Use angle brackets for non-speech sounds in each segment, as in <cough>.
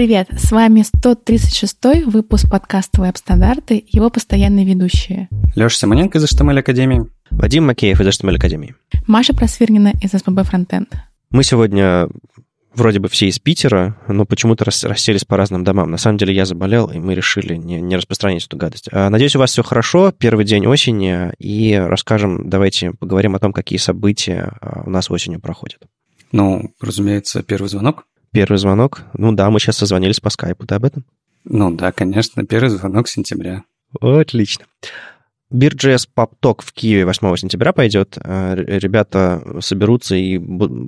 Привет, с вами 136 выпуск подкаста «Веб-стандарты», его постоянные ведущие. Леша Симоненко из HTML Академии. Вадим Макеев из HTML Академии. Маша Просвирнина из СПБ Фронтенд. Мы сегодня вроде бы все из Питера, но почему-то рас, расселись по разным домам. На самом деле я заболел, и мы решили не, не распространять эту гадость. А, надеюсь, у вас все хорошо. Первый день осени, и расскажем, давайте поговорим о том, какие события а, у нас осенью проходят. Ну, разумеется, первый звонок. Первый звонок. Ну да, мы сейчас созвонились по скайпу, ты об этом? Ну да, конечно, первый звонок сентября. Отлично. Бирджес Попток в Киеве 8 сентября пойдет. Э, ребята соберутся и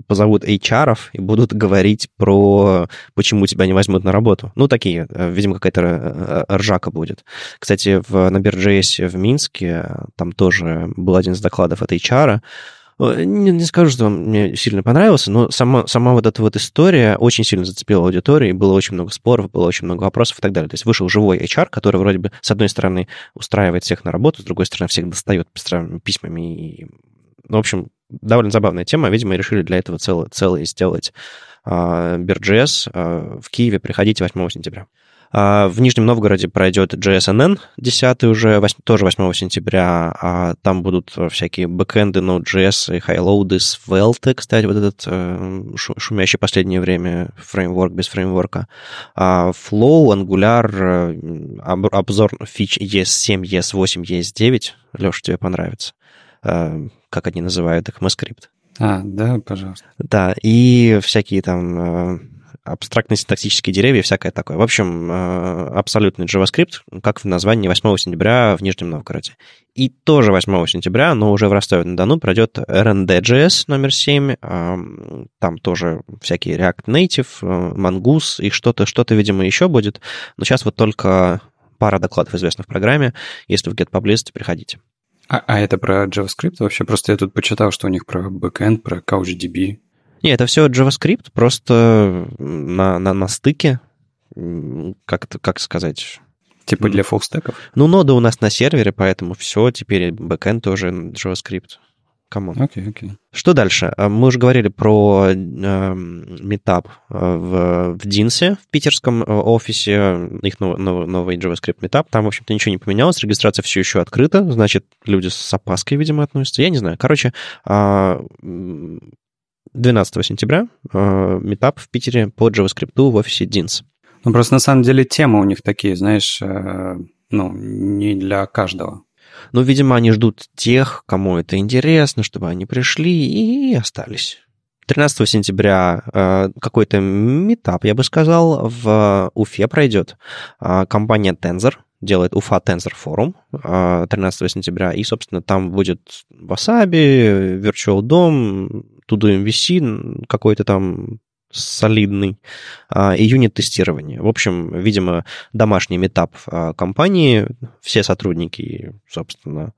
позовут HR и будут говорить про почему тебя не возьмут на работу. Ну, такие, э, видимо, какая-то э, ржака будет. Кстати, в, на Бирджесе в Минске там тоже был один из докладов от HR, Э, не, не скажу, что мне сильно понравился, но сама, сама вот эта вот история очень сильно зацепила аудиторию, было очень много споров, было очень много вопросов и так далее. То есть вышел живой HR, который вроде бы, с одной стороны, устраивает всех на работу, с другой стороны, всех достает письмами. И... Ну, в общем, довольно забавная тема. Видимо, решили для этого целое, целое сделать. Бирджес а, в Киеве приходите 8 сентября. А, в Нижнем Новгороде пройдет JSNN 10 уже, 8, тоже 8 сентября. А там будут всякие бэкэнды, Node.js и хайлоуды с Svelte, кстати, вот этот э, шумящий последнее время фреймворк без фреймворка. А Flow, Angular, э, обзор фич ES7, ES8, ES9. Леша, тебе понравится. Э, как они называют их, ECMAScript. А, да, пожалуйста. Да, и всякие там абстрактные синтаксические деревья всякое такое. В общем, э, абсолютный JavaScript, как в названии 8 сентября в Нижнем Новгороде. И тоже 8 сентября, но уже в Ростове-на-Дону пройдет RND.js номер 7. Там тоже всякие React Native, э, Mongoose и что-то, что-то, видимо, еще будет. Но сейчас вот только пара докладов известных в программе. Если в Get поблизости, приходите. А, а это про JavaScript вообще? Просто я тут почитал, что у них про backend, про CouchDB. Не, это все JavaScript, просто на, на, на стыке, как, как сказать... Типа для фуллстеков? Ну, нода у нас на сервере, поэтому все, теперь бэкэнд тоже JavaScript. Come on. Окей, окей. Что дальше? А, мы уже говорили про э, метап э, в, в DINSе, в питерском э, офисе, их новый, новый JavaScript метап. Там, в общем-то, ничего не поменялось, регистрация все еще открыта, значит, люди с опаской, видимо, относятся. Я не знаю. Короче, а, 12 сентября э, метап в Питере по JavaScript в офисе DINS. Ну, просто на самом деле темы у них такие, знаешь, э, ну, не для каждого. Ну, видимо, они ждут тех, кому это интересно, чтобы они пришли и остались. 13 сентября э, какой-то метап, я бы сказал, в Уфе пройдет. Компания Tensor делает Уфа Tensor Forum 13 сентября, и, собственно, там будет Wasabi, Virtual DOM, to MVC какой-то там солидный, а, и юнит-тестирование. В общем, видимо, домашний метап а, компании, все сотрудники, собственно,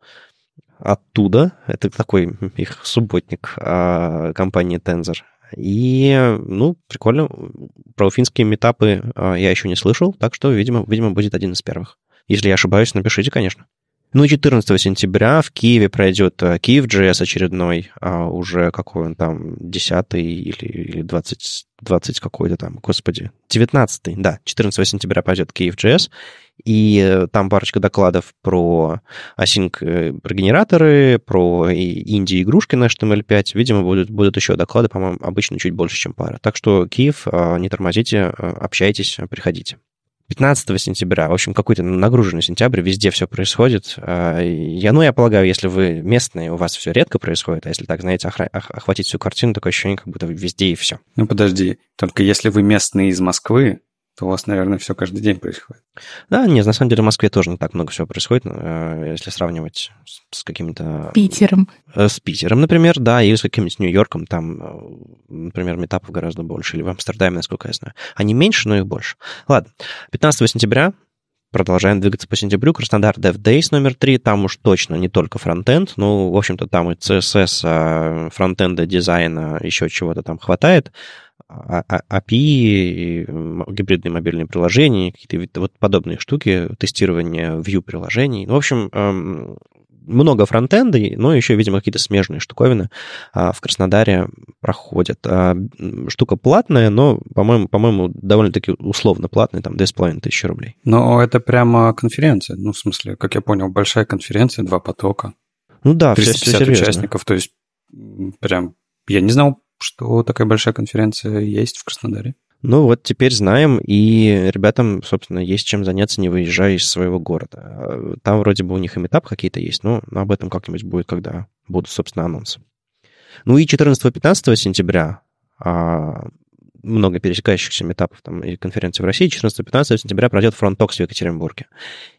оттуда, это такой их субботник а, компании Tensor. И, ну, прикольно, про финские метапы я еще не слышал, так что, видимо, видимо, будет один из первых. Если я ошибаюсь, напишите, конечно. Ну и 14 сентября в Киеве пройдет э, Киев JS очередной, а уже какой он там, 10 или, или 20, 20 какой-то там, господи, 19 да, 14 сентября пойдет Киев JS, и э, там парочка докладов про async, э, про генераторы, про инди-игрушки на HTML5. Видимо, будут, будут еще доклады, по-моему, обычно чуть больше, чем пара. Так что Киев, не тормозите, общайтесь, приходите. 15 сентября, в общем, какой-то нагруженный сентябрь, везде все происходит. А, я, ну, я полагаю, если вы местные, у вас все редко происходит, а если так, знаете, охватить всю картину, такое ощущение, как будто везде и все. Ну, подожди, только если вы местные из Москвы, то у вас, наверное, все каждый день происходит. Да, нет, на самом деле в Москве тоже не так много всего происходит, э, если сравнивать с какими-то... Питером. Э, с Питером, например, да, или с каким-нибудь Нью-Йорком, там, э, например, метапов гораздо больше, или в Амстердаме, насколько я знаю. Они меньше, но их больше. Ладно, 15 сентября продолжаем двигаться по сентябрю. Краснодар Dev Days номер три. Там уж точно не только фронтенд. Ну, в общем-то, там и CSS, а, фронтенда, дизайна, еще чего-то там хватает. API, а, а, гибридные мобильные приложения, какие-то вот подобные штуки, тестирование view приложений. Ну, в общем, эм, много фронтенда, но еще, видимо, какие-то смежные штуковины а, в Краснодаре проходят. Штука платная, но, по-моему, по-моему, довольно-таки условно платная, там 2,5 тысячи рублей. Но это прямо конференция, ну, в смысле, как я понял, большая конференция, два потока. Ну да, 350 все, все участников, то есть прям... Я не знал, что такая большая конференция есть в Краснодаре. Ну вот теперь знаем, и ребятам, собственно, есть чем заняться, не выезжая из своего города. Там вроде бы у них и метап какие-то есть, но об этом как-нибудь будет, когда будут, собственно, анонсы. Ну и 14-15 сентября а, много пересекающихся метапов там, и конференций в России. 14-15 сентября пройдет FrontTalks в Екатеринбурге.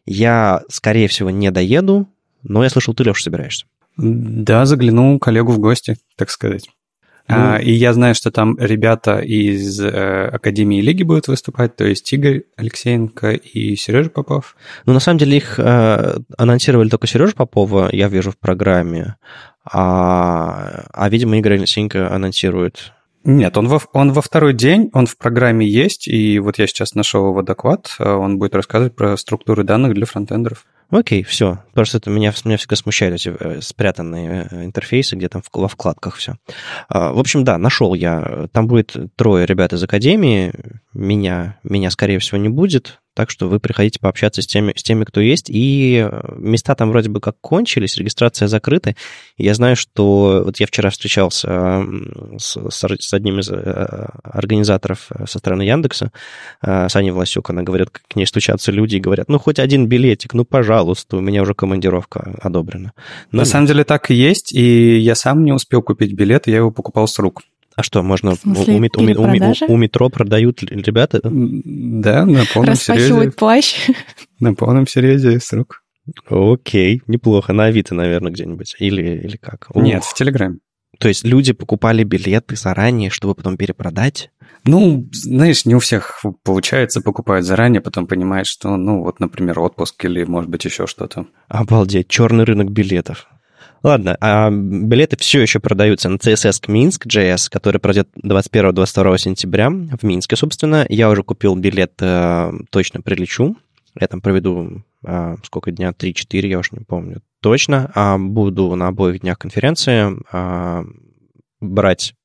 Я, скорее всего, не доеду, но я слышал, ты, Леша, собираешься. Да, заглянул коллегу в гости, так сказать. А, и я знаю, что там ребята из э, Академии Лиги будут выступать, то есть Игорь Алексеенко и Сережа Попов. Ну, на самом деле их э, анонсировали только Сережа Попова, я вижу в программе, а, а видимо, Игорь Алексеенко анонсирует нет, он во, он во второй день, он в программе есть, и вот я сейчас нашел его доклад, э, он будет рассказывать про структуры данных для фронтендеров. Окей, все. Просто это меня, меня всегда смущают эти э, спрятанные э, интерфейсы, где там во вкладках все. А, в общем, да, нашел я. Там будет трое ребят из Академии. Меня, меня скорее всего, не будет. Так что вы приходите пообщаться с теми, с теми, кто есть. И э, места там вроде бы как кончились, регистрация закрыта. Я знаю, что вот я вчера встречался с, с одним из э, организаторов э, со стороны Яндекса, с Аней Власюк. Она говорит, к ней стучатся люди и говорят, ну, хоть один билетик, ну, пожалуйста, у меня уже командировка одобрена. Но, На самом деле так и есть, и я сам не успел купить билет, я его покупал с рук. А что, можно смысле, у, у, у, у метро продают ребята? Да, на полном серьезе. плащ. На полном серьезе с рук. Окей, неплохо. На Авито, наверное, где-нибудь. Или, или как? Нет, Ух. в Телеграме. То есть люди покупали билеты заранее, чтобы потом перепродать? Ну, знаешь, не у всех получается покупать заранее, потом понимаешь, что, ну, вот, например, отпуск или, может быть, еще что-то. Обалдеть, черный рынок билетов. Ладно, а билеты все еще продаются на CSS Минск JS, который пройдет 21-22 сентября в Минске, собственно. Я уже купил билет, э, точно прилечу. Я там проведу э, сколько дня, 3-4, я уж не помню точно. А буду на обоих днях конференции э, брать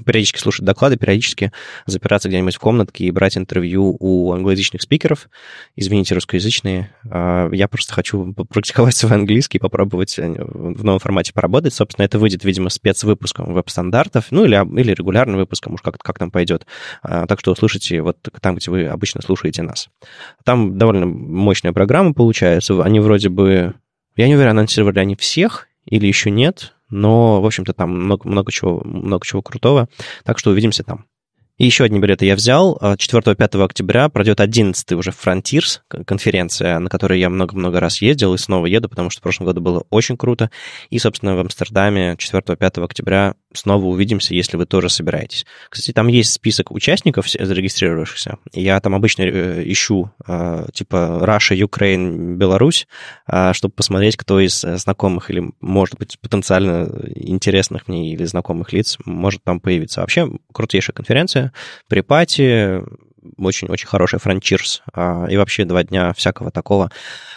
периодически слушать доклады, периодически запираться где-нибудь в комнатке и брать интервью у англоязычных спикеров. Извините, русскоязычные. А, я просто хочу практиковать свой английский, попробовать э, в новом формате поработать. Собственно, это выйдет, видимо, спецвыпуском веб-стандартов, ну или, или регулярным выпуском, уж как, как там пойдет. А, так что услышите вот там, где вы обычно слушаете нас. Там довольно мощная программа получается. Они вроде бы... Я не уверен, анонсировали они всех или еще нет, но, в общем-то, там много, много, чего, много чего крутого. Так что увидимся там. И еще одни билеты я взял. 4-5 октября пройдет 11 уже Frontiers конференция, на которой я много-много раз ездил и снова еду, потому что в прошлом году было очень круто. И, собственно, в Амстердаме 4-5 октября снова увидимся, если вы тоже собираетесь. Кстати, там есть список участников, зарегистрировавшихся. Я там обычно э, ищу э, типа Russia, Ukraine, Беларусь, э, чтобы посмотреть, кто из знакомых или, может быть, потенциально интересных мне или знакомых лиц может там появиться. Вообще, крутейшая конференция. При пати очень-очень хороший франчирс, а, и вообще два дня всякого такого,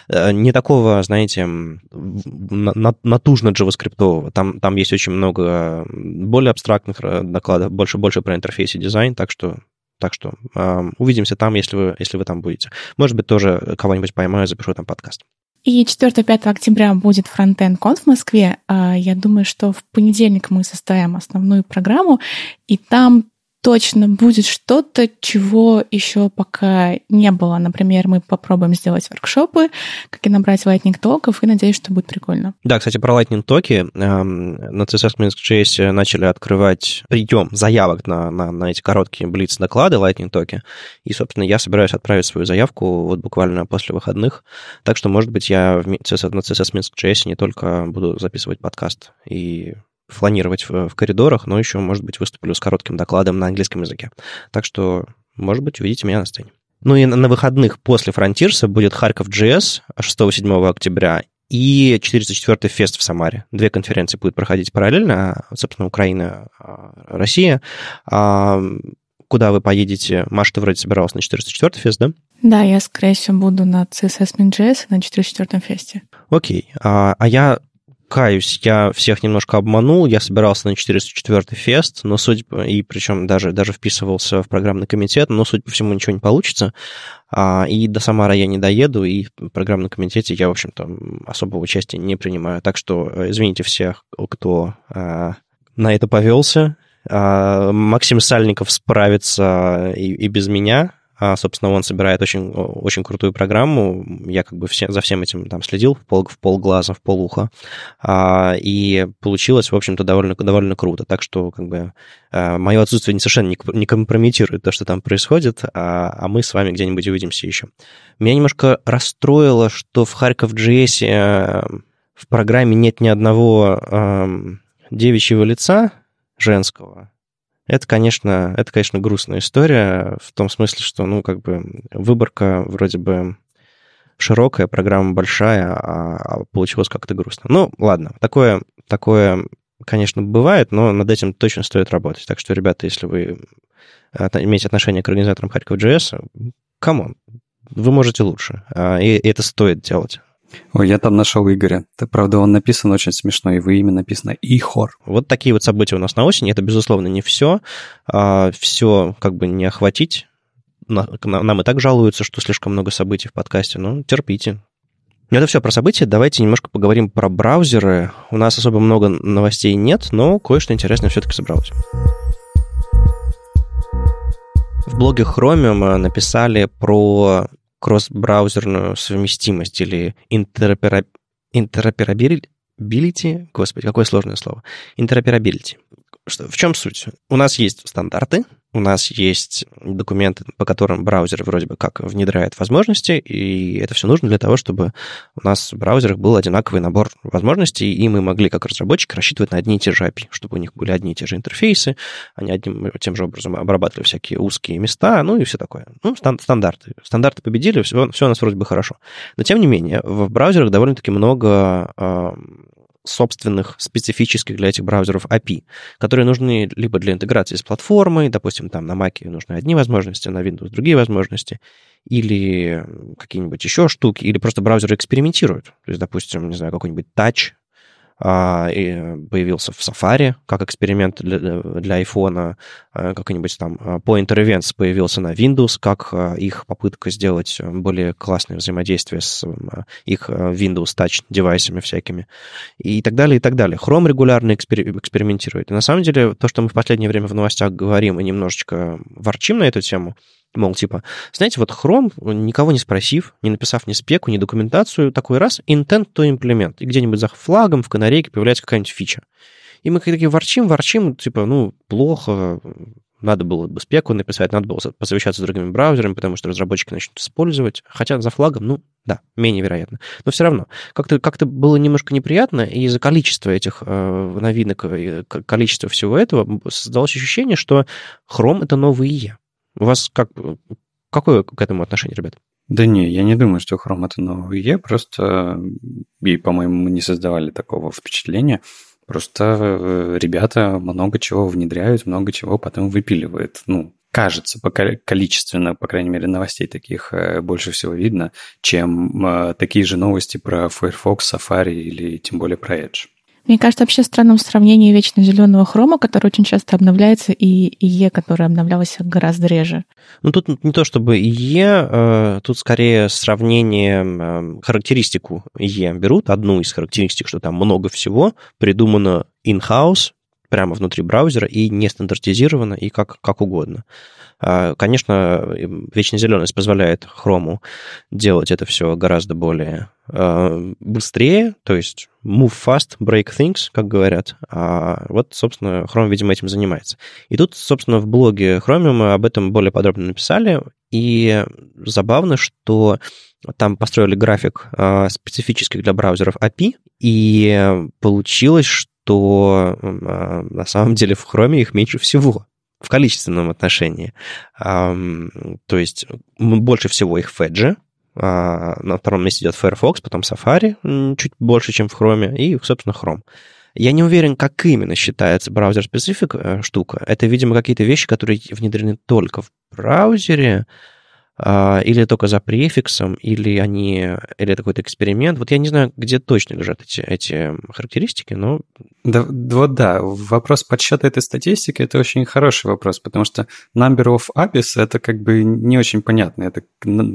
э, не такого, знаете, натужно джаваскриптового. Там, там есть очень много более абстрактных э, докладов, больше-больше про интерфейс и дизайн, так что так что э, увидимся там, если вы, если вы там будете. Может быть, тоже кого-нибудь поймаю, запишу там подкаст. И 4-5 октября будет фронтенд конф в Москве. А, я думаю, что в понедельник мы составим основную программу, и там точно будет что-то, чего еще пока не было. Например, мы попробуем сделать воркшопы, как и набрать lightning токов, и надеюсь, что будет прикольно. Да, кстати, про lightning токи. Эм, на CSS Minsk.js начали открывать прием заявок на, на, на эти короткие блиц доклады lightning токи. И, собственно, я собираюсь отправить свою заявку вот буквально после выходных. Так что, может быть, я в CSS, на CSS Minsk.js не только буду записывать подкаст и фланировать в, в коридорах, но еще, может быть, выступлю с коротким докладом на английском языке. Так что, может быть, увидите меня на сцене. Ну и на выходных после Фронтирса будет Харьков GS 6-7 октября и 404-й фест в Самаре. Две конференции будут проходить параллельно, собственно, Украина, а, Россия. А, куда вы поедете? Маша, ты вроде собиралась на 404-й фест, да? Да, я, скорее всего, буду на CSS Min.js на 404-м фесте. Окей. А, а я каюсь, я всех немножко обманул, я собирался на 404 фест, но суть, и причем даже, даже вписывался в программный комитет, но, суть по всему, ничего не получится, а, и до Самара я не доеду, и в программном комитете я, в общем-то, особого участия не принимаю, так что э, извините всех, кто а, на это повелся, а, Максим Сальников справится и, и без меня, а, собственно, он собирает очень, очень крутую программу. Я как бы все, за всем этим там следил в, пол, в полглаза, в полуха. А, и получилось, в общем-то, довольно, довольно круто. Так что как бы а, мое отсутствие не совершенно не, не компрометирует то, что там происходит, а, а мы с вами где-нибудь увидимся еще. Меня немножко расстроило, что в Харьков JS э, в программе нет ни одного э, девичьего лица женского, это, конечно, это, конечно, грустная история в том смысле, что, ну, как бы выборка вроде бы широкая, программа большая, а, а получилось как-то грустно. Ну, ладно, такое, такое, конечно, бывает, но над этим точно стоит работать. Так что, ребята, если вы имеете отношение к организаторам Харьков JS, come on, вы можете лучше, а, и это стоит делать. Ой, я там нашел Игоря. Это, правда, он написан очень смешно, его имя написано Ихор. Вот такие вот события у нас на осень. Это, безусловно, не все. А, все как бы не охватить. Нам и так жалуются, что слишком много событий в подкасте. Ну, терпите. Это все про события. Давайте немножко поговорим про браузеры. У нас особо много новостей нет, но кое-что интересное все-таки собралось. В блоге Chromium написали про кросс-браузерную совместимость или интероперабилити, господи, какое сложное слово, интероперабилити. В чем суть? У нас есть стандарты, у нас есть документы, по которым браузер вроде бы как внедряет возможности, и это все нужно для того, чтобы у нас в браузерах был одинаковый набор возможностей, и мы могли как разработчики рассчитывать на одни и те же API, чтобы у них были одни и те же интерфейсы, они одним тем же образом обрабатывали всякие узкие места, ну и все такое. Ну, стандарты. Стандарты победили, все, все у нас вроде бы хорошо. Но, тем не менее, в браузерах довольно-таки много собственных специфических для этих браузеров API, которые нужны либо для интеграции с платформой, допустим, там на Mac нужны одни возможности, на Windows другие возможности, или какие-нибудь еще штуки, или просто браузеры экспериментируют. То есть, допустим, не знаю, какой-нибудь Touch появился в Safari как эксперимент для, iPhone, а, какой-нибудь там а, Pointer Events появился на Windows, как их попытка сделать более классное взаимодействие с их Windows Touch девайсами всякими и так далее, и так далее. Chrome регулярно экспер- экспериментирует. И на самом деле то, что мы в последнее время в новостях говорим и немножечко ворчим на эту тему, Мол, типа, знаете, вот Chrome, никого не спросив, не написав ни спеку, ни документацию, такой раз, intent to implement. И где-нибудь за флагом в канарейке появляется какая-нибудь фича. И мы такие ворчим, ворчим, типа, ну, плохо, надо было бы спеку написать, надо было посовещаться с другими браузерами, потому что разработчики начнут использовать. Хотя за флагом, ну, да, менее вероятно. Но все равно, как-то как было немножко неприятно, и из-за количества этих э, новинок, количества всего этого создалось ощущение, что Chrome — это новый IE. У вас как, какое к этому отношение, ребят? Да не, я не думаю, что Chrome это новый E, просто, и, по-моему, мы не создавали такого впечатления. Просто э, ребята много чего внедряют, много чего потом выпиливают. Ну, кажется, по количественно, по крайней мере, новостей таких э, больше всего видно, чем э, такие же новости про Firefox, Safari или тем более про Edge. Мне кажется, вообще странным сравнение вечно зеленого хрома, который очень часто обновляется, и ИЕ, который обновлялся гораздо реже. Ну, тут не то чтобы ИЕ, э, тут скорее сравнение, характеристику ИЕ берут, одну из характеристик, что там много всего придумано in-house, прямо внутри браузера и не стандартизировано, и как, как угодно. А, конечно, вечно зеленость позволяет Chrome делать это все гораздо более а, быстрее, то есть move fast, break things, как говорят. А вот, собственно, Chrome, видимо, этим занимается. И тут, собственно, в блоге Chrome мы об этом более подробно написали, и забавно, что там построили график а, специфических для браузеров API, и получилось, что на самом деле в Chrome их меньше всего в количественном отношении. То есть больше всего их в Edge, а, на втором месте идет Firefox, потом Safari, чуть больше, чем в Chrome, и, собственно, Chrome. Я не уверен, как именно считается браузер-специфик э, штука. Это, видимо, какие-то вещи, которые внедрены только в браузере. А, или только за префиксом, или они, или это какой-то эксперимент. Вот я не знаю, где точно лежат эти, эти характеристики, но... Да, вот да, вопрос подсчета этой статистики – это очень хороший вопрос, потому что number of APIs – это как бы не очень понятно. Это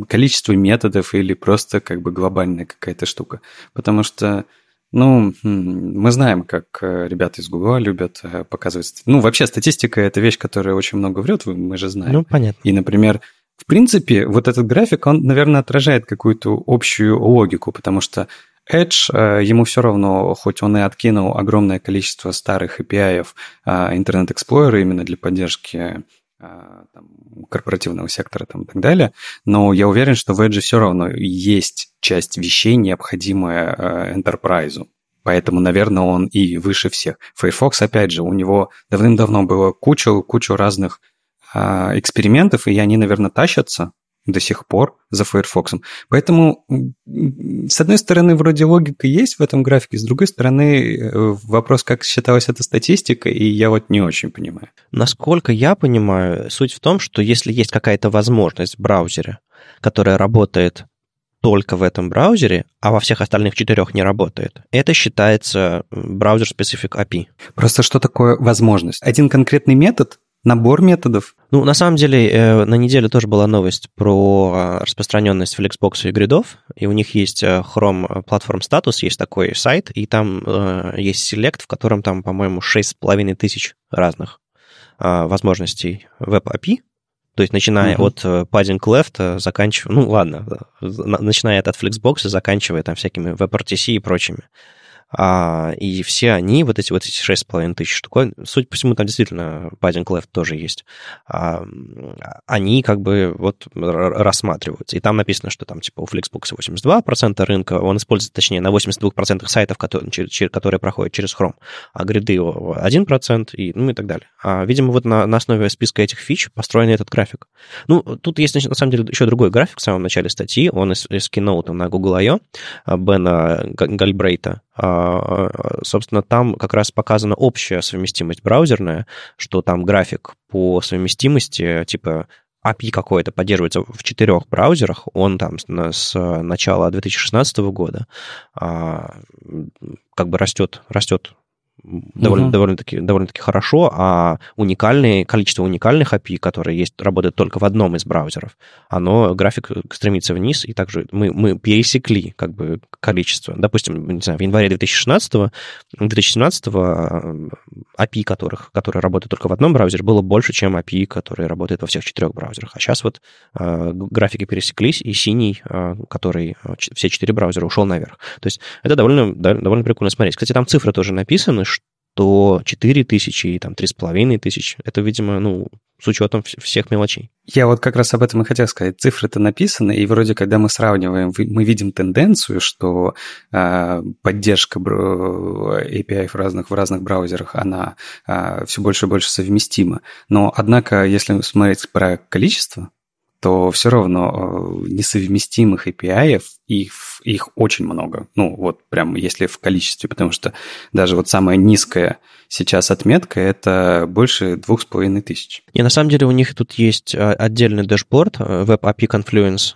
количество методов или просто как бы глобальная какая-то штука. Потому что ну, мы знаем, как э, ребята из Google любят э, показывать. Ну, вообще статистика – это вещь, которая очень много врет, мы же знаем. Ну, понятно. И, например, в принципе, вот этот график, он, наверное, отражает какую-то общую логику, потому что Edge, э, ему все равно, хоть он и откинул огромное количество старых API Internet Explorer именно для поддержки там, корпоративного сектора там, и так далее, но я уверен, что в Edge все равно есть часть вещей, необходимая э, enterprise. Поэтому, наверное, он и выше всех. Firefox, опять же, у него давным-давно было кучу, кучу разных э, экспериментов, и они, наверное, тащатся до сих пор за Firefox. Поэтому, с одной стороны, вроде логика есть в этом графике, с другой стороны, э, вопрос, как считалась эта статистика, и я вот не очень понимаю. Насколько я понимаю, суть в том, что если есть какая-то возможность в браузере, которая работает только в этом браузере, а во всех остальных четырех не работает. Это считается браузер-специфик API. Просто что такое возможность? Один конкретный метод Набор методов? Ну, на самом деле, э, на неделе тоже была новость про а, распространенность Flexbox и гридов, и у них есть э, Chrome Platform Status, есть такой сайт, и там э, есть Select, в котором там, по-моему, 6,5 тысяч разных а, возможностей веб-API, то есть начиная uh-huh. от padding left, заканчивая, ну ладно, начиная от Flexbox, заканчивая там всякими WebRTC и прочими. А, и все они, вот эти вот эти 6,5 тысяч штук, судя по всему, там действительно padding left тоже есть, а, они как бы вот рассматриваются. И там написано, что там типа у Flixbox 82% рынка, он используется, точнее, на 82% сайтов, которые, которые проходят через Chrome, а гриды 1% и, ну и так далее. А, видимо, вот на, на основе списка этих фич построен этот график. Ну, тут есть, на самом деле, еще другой график в самом начале статьи, он из, из Keynote на Google I.O. Бена Гальбрейта, а, собственно, там как раз показана общая совместимость браузерная, что там график по совместимости, типа API какое-то поддерживается в четырех браузерах, он там с начала 2016 года а, как бы растет, растет довольно, uh-huh. довольно-таки, довольно-таки хорошо, а уникальные, количество уникальных API, которые есть, работают только в одном из браузеров, оно, график стремится вниз, и также мы, мы пересекли как бы количество. Допустим, не знаю, в январе 2016 2017 API, которых, которые работают только в одном браузере, было больше, чем API, которые работают во всех четырех браузерах. А сейчас вот э, графики пересеклись, и синий, э, который все четыре браузера, ушел наверх. То есть это довольно, довольно прикольно смотреть. Кстати, там цифры тоже написаны, то 4 тысячи и там 3,5 тысяч. Это, видимо, ну, с учетом всех мелочей. Я вот как раз об этом и хотел сказать. Цифры-то написаны, и вроде когда мы сравниваем, мы видим тенденцию, что э, поддержка API в разных, в разных браузерах, она э, все больше и больше совместима. Но, однако, если смотреть про количество, то все равно э, несовместимых API, их, их очень много. Ну, вот прям если в количестве, потому что даже вот самая низкая сейчас отметка – это больше двух с половиной тысяч. И на самом деле у них тут есть а, отдельный дэшборд э, Web API Confluence,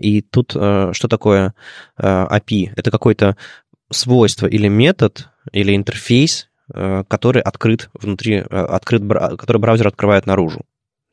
и тут э, что такое API? Это какое-то свойство или метод, или интерфейс, который открыт внутри, открыт, который браузер открывает наружу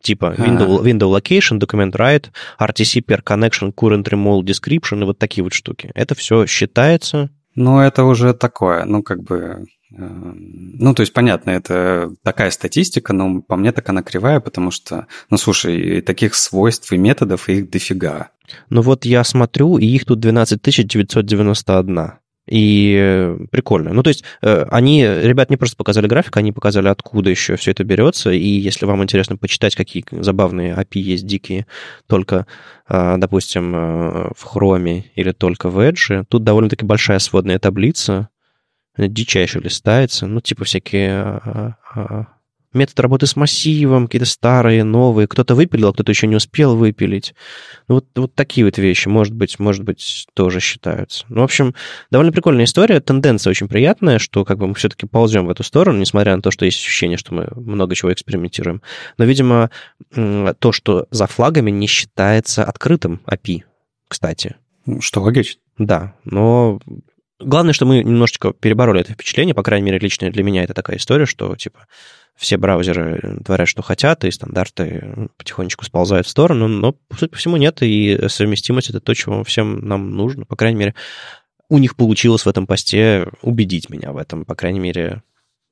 типа window, window location, document write, RTC per connection, current remote description и вот такие вот штуки. Это все считается. Ну, это уже такое, ну, как бы... Э, ну, то есть, понятно, это такая статистика, но по мне так она кривая, потому что, ну, слушай, таких свойств и методов их дофига. Ну, вот я смотрю, и их тут 12 991. И э, прикольно. Ну, то есть э, они, ребят, не просто показали график, они показали, откуда еще все это берется. И если вам интересно почитать, какие забавные API есть дикие, только, э, допустим, в Chrome или только в Edge, тут довольно-таки большая сводная таблица, дичайше листается, ну, типа всякие метод работы с массивом, какие-то старые, новые, кто-то выпилил, а кто-то еще не успел выпилить. Ну, вот, вот такие вот вещи, может быть, может быть, тоже считаются. Ну, в общем, довольно прикольная история, тенденция очень приятная, что как бы мы все-таки ползем в эту сторону, несмотря на то, что есть ощущение, что мы много чего экспериментируем. Но, видимо, то, что за флагами не считается открытым API, кстати. Что логично. Да, но главное, что мы немножечко перебороли это впечатление, по крайней мере, лично для меня это такая история, что, типа, все браузеры творят, что хотят, и стандарты потихонечку сползают в сторону, но, судя по всему, нет, и совместимость — это то, чего всем нам нужно. По крайней мере, у них получилось в этом посте убедить меня в этом, по крайней мере,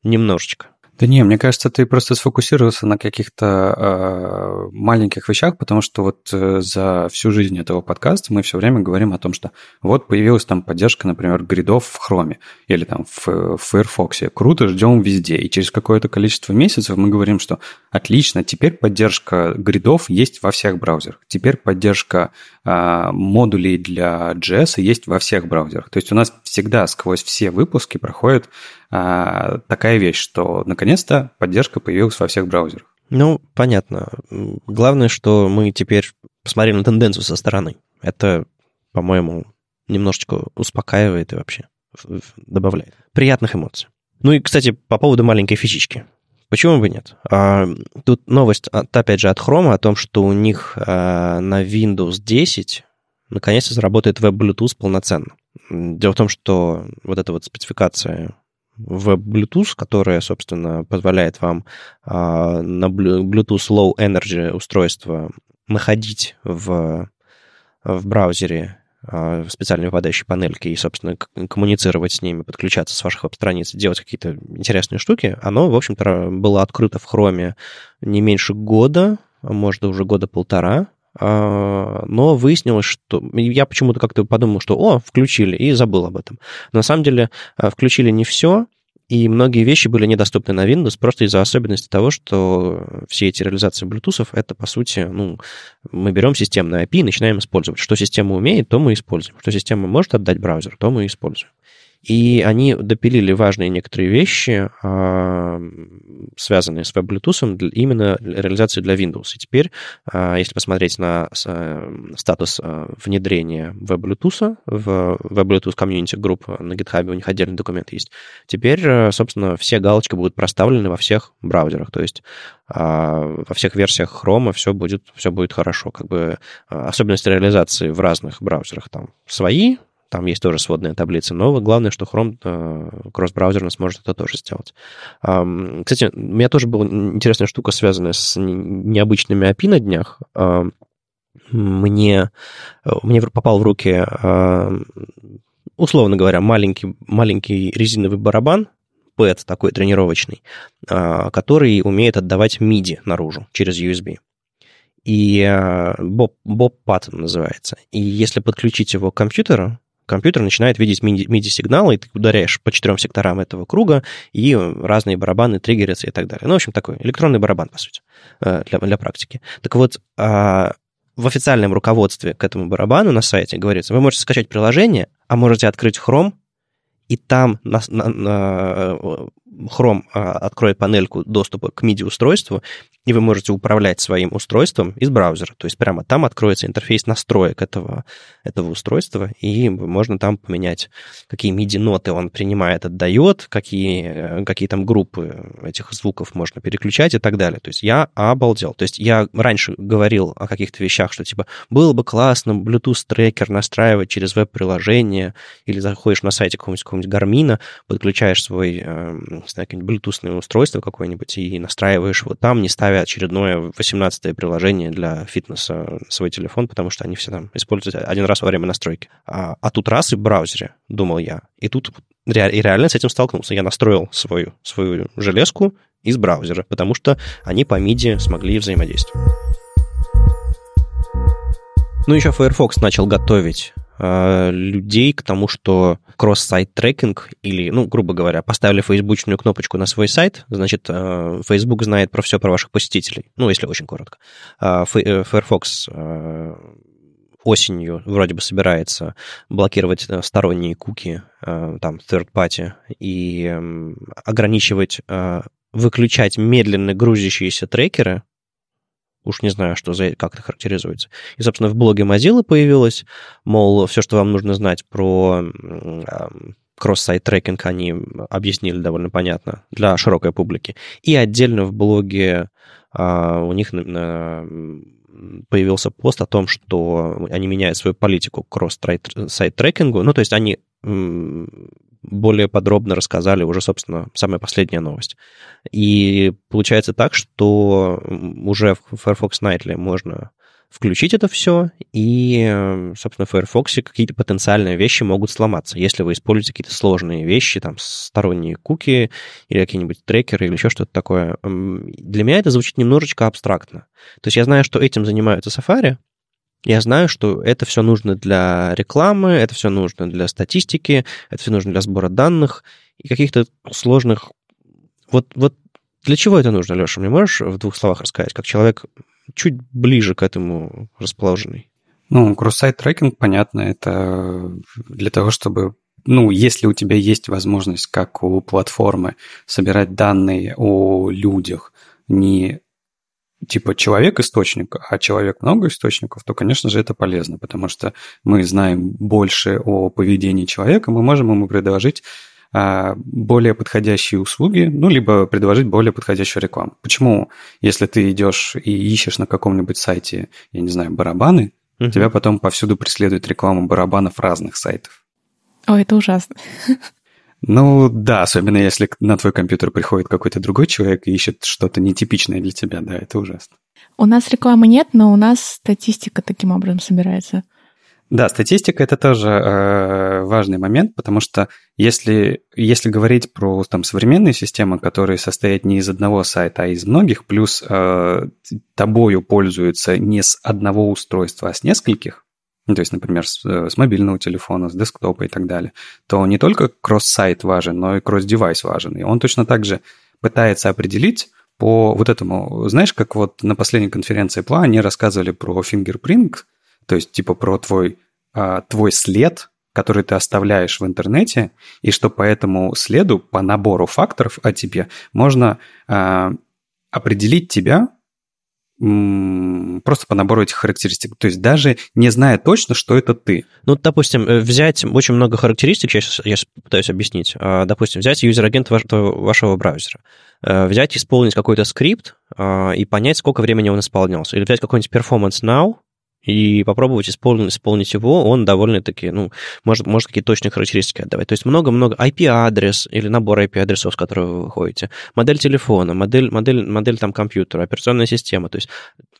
немножечко. Да не, мне кажется, ты просто сфокусировался на каких-то э, маленьких вещах, потому что вот э, за всю жизнь этого подкаста мы все время говорим о том, что вот появилась там поддержка, например, гридов в Chrome или там в, в Firefox. Круто, ждем везде. И через какое-то количество месяцев мы говорим, что отлично, теперь поддержка гридов есть во всех браузерах. Теперь поддержка модулей для JS есть во всех браузерах. То есть у нас всегда сквозь все выпуски проходит а, такая вещь, что наконец-то поддержка появилась во всех браузерах. Ну, понятно. Главное, что мы теперь посмотрели на тенденцию со стороны. Это, по-моему, немножечко успокаивает и вообще добавляет приятных эмоций. Ну и, кстати, по поводу маленькой фичечки. Почему бы нет? А, тут новость, опять же, от Chrome о том, что у них а, на Windows 10 наконец-то заработает веб-Bluetooth полноценно. Дело в том, что вот эта вот спецификация в Bluetooth, которая, собственно, позволяет вам а, на Bluetooth Low Energy устройство находить в, в браузере а, специальные выпадающие панельки и, собственно, коммуницировать с ними, подключаться с ваших веб-страниц, делать какие-то интересные штуки, оно, в общем-то, было открыто в Chrome не меньше года, а может, уже года полтора, но выяснилось, что... Я почему-то как-то подумал, что, о, включили, и забыл об этом. на самом деле включили не все, и многие вещи были недоступны на Windows просто из-за особенности того, что все эти реализации Bluetooth — это, по сути, ну, мы берем системное API и начинаем использовать. Что система умеет, то мы используем. Что система может отдать браузер, то мы используем. И они допилили важные некоторые вещи, а, связанные с веб-Bluetooth, именно реализацию для Windows. И теперь, а, если посмотреть на э, статус а, внедрения веб-Bluetooth в веб-Bluetooth Community Group на GitHub, у них отдельный документ есть, теперь, э, собственно, все галочки будут проставлены во всех браузерах. То есть во всех версиях Chrome все будет, все будет хорошо. Как бы особенности реализации в разных браузерах там свои, там есть тоже сводная таблица, но главное, что Chrome э, кросс-браузерно сможет это тоже сделать. Кстати, у меня тоже была интересная штука, связанная с необычными API на днях. Мне, мне попал в руки, условно говоря, маленький, маленький резиновый барабан, PET такой тренировочный, а, который умеет отдавать MIDI наружу через USB и Bob, Bob Pattern называется. И если подключить его к компьютеру, компьютер начинает видеть MIDI-сигналы, и ты ударяешь по четырем секторам этого круга, и разные барабаны триггерятся и так далее. Ну, в общем, такой электронный барабан, по сути, э, для, для практики. Так вот, а, в официальном руководстве к этому барабану на сайте говорится, вы можете скачать приложение, а можете открыть Chrome, и там на, на, на Chrome а, откроет панельку доступа к MIDI-устройству, и вы можете управлять своим устройством из браузера. То есть прямо там откроется интерфейс настроек этого, этого устройства, и можно там поменять, какие MIDI-ноты он принимает, отдает, какие, какие там группы этих звуков можно переключать и так далее. То есть я обалдел. То есть я раньше говорил о каких-то вещах, что типа было бы классно Bluetooth-трекер настраивать через веб-приложение, или заходишь на сайте какого-нибудь, какого-нибудь Гармина, подключаешь свой, э, не знаю, Bluetooth устройство какое-нибудь и настраиваешь его там, не ставя очередное 18-е приложение для фитнеса на свой телефон, потому что они все там используют один раз во время настройки. А, а тут раз и в браузере, думал я. И тут и реально с этим столкнулся. Я настроил свою, свою железку из браузера, потому что они по MIDI смогли взаимодействовать. Ну, еще Firefox начал готовить Э, людей к тому, что кросс-сайт трекинг или, ну, грубо говоря, поставили фейсбучную кнопочку на свой сайт, значит, э, Facebook знает про все про ваших посетителей. Ну, если очень коротко. А, э, Firefox осенью вроде бы собирается блокировать сторонние куки, там, third party, и ограничивать выключать медленно грузящиеся трекеры, уж не знаю, что за, как это характеризуется. И, собственно, в блоге Mozilla появилось, мол, все, что вам нужно знать про кросс-сайт трекинг, они объяснили довольно понятно для широкой публики. И отдельно в блоге а, у них появился пост о том, что они меняют свою политику кросс-сайт трекингу. Ну, то есть они более подробно рассказали уже, собственно, самая последняя новость. И получается так, что уже в Firefox Nightly можно включить это все, и, собственно, в Firefox какие-то потенциальные вещи могут сломаться, если вы используете какие-то сложные вещи, там, сторонние куки или какие-нибудь трекеры или еще что-то такое. Для меня это звучит немножечко абстрактно. То есть я знаю, что этим занимаются Safari, я знаю, что это все нужно для рекламы, это все нужно для статистики, это все нужно для сбора данных и каких-то сложных... Вот, вот для чего это нужно, Леша? Мне можешь в двух словах рассказать, как человек чуть ближе к этому расположенный? Ну, кросс-сайт трекинг, понятно, это для того, чтобы ну, если у тебя есть возможность, как у платформы, собирать данные о людях, не типа человек-источник, а человек много источников, то, конечно же, это полезно, потому что мы знаем больше о поведении человека, мы можем ему предложить а, более подходящие услуги, ну, либо предложить более подходящую рекламу. Почему, если ты идешь и ищешь на каком-нибудь сайте, я не знаю, барабаны, тебя потом повсюду преследует реклама барабанов разных сайтов? О, это ужасно. Ну да, особенно если на твой компьютер приходит какой-то другой человек и ищет что-то нетипичное для тебя, да, это ужасно. У нас рекламы нет, но у нас статистика таким образом собирается. Да, статистика это тоже э, важный момент, потому что если, если говорить про там, современные системы, которые состоят не из одного сайта, а из многих, плюс э, тобою пользуются не с одного устройства, а с нескольких, то есть, например, с, э, с мобильного телефона, с десктопа и так далее, то не только кросс-сайт важен, но и кросс-девайс важен. И он точно так же пытается определить по вот этому, знаешь, как вот на последней конференции PLA они рассказывали про fingerprint, то есть типа про твой, а, твой след, который ты оставляешь в интернете, и что по этому следу, по набору факторов о тебе, можно а, определить тебя просто по набору этих характеристик. То есть даже не зная точно, что это ты. Ну, допустим, э, взять очень много характеристик, я сейчас, я сейчас пытаюсь объяснить. А, допустим, взять user agent вашего, вашего браузера, э, взять, исполнить какой-то скрипт а, и понять, сколько времени он исполнялся. Или взять какой-нибудь performance now, и попробовать исполнить, исполнить его, он довольно-таки, ну, может, может какие-то точные характеристики отдавать. То есть много-много IP-адрес или набор IP-адресов, с которого вы выходите, модель телефона, модель, модель, модель там компьютера, операционная система, то есть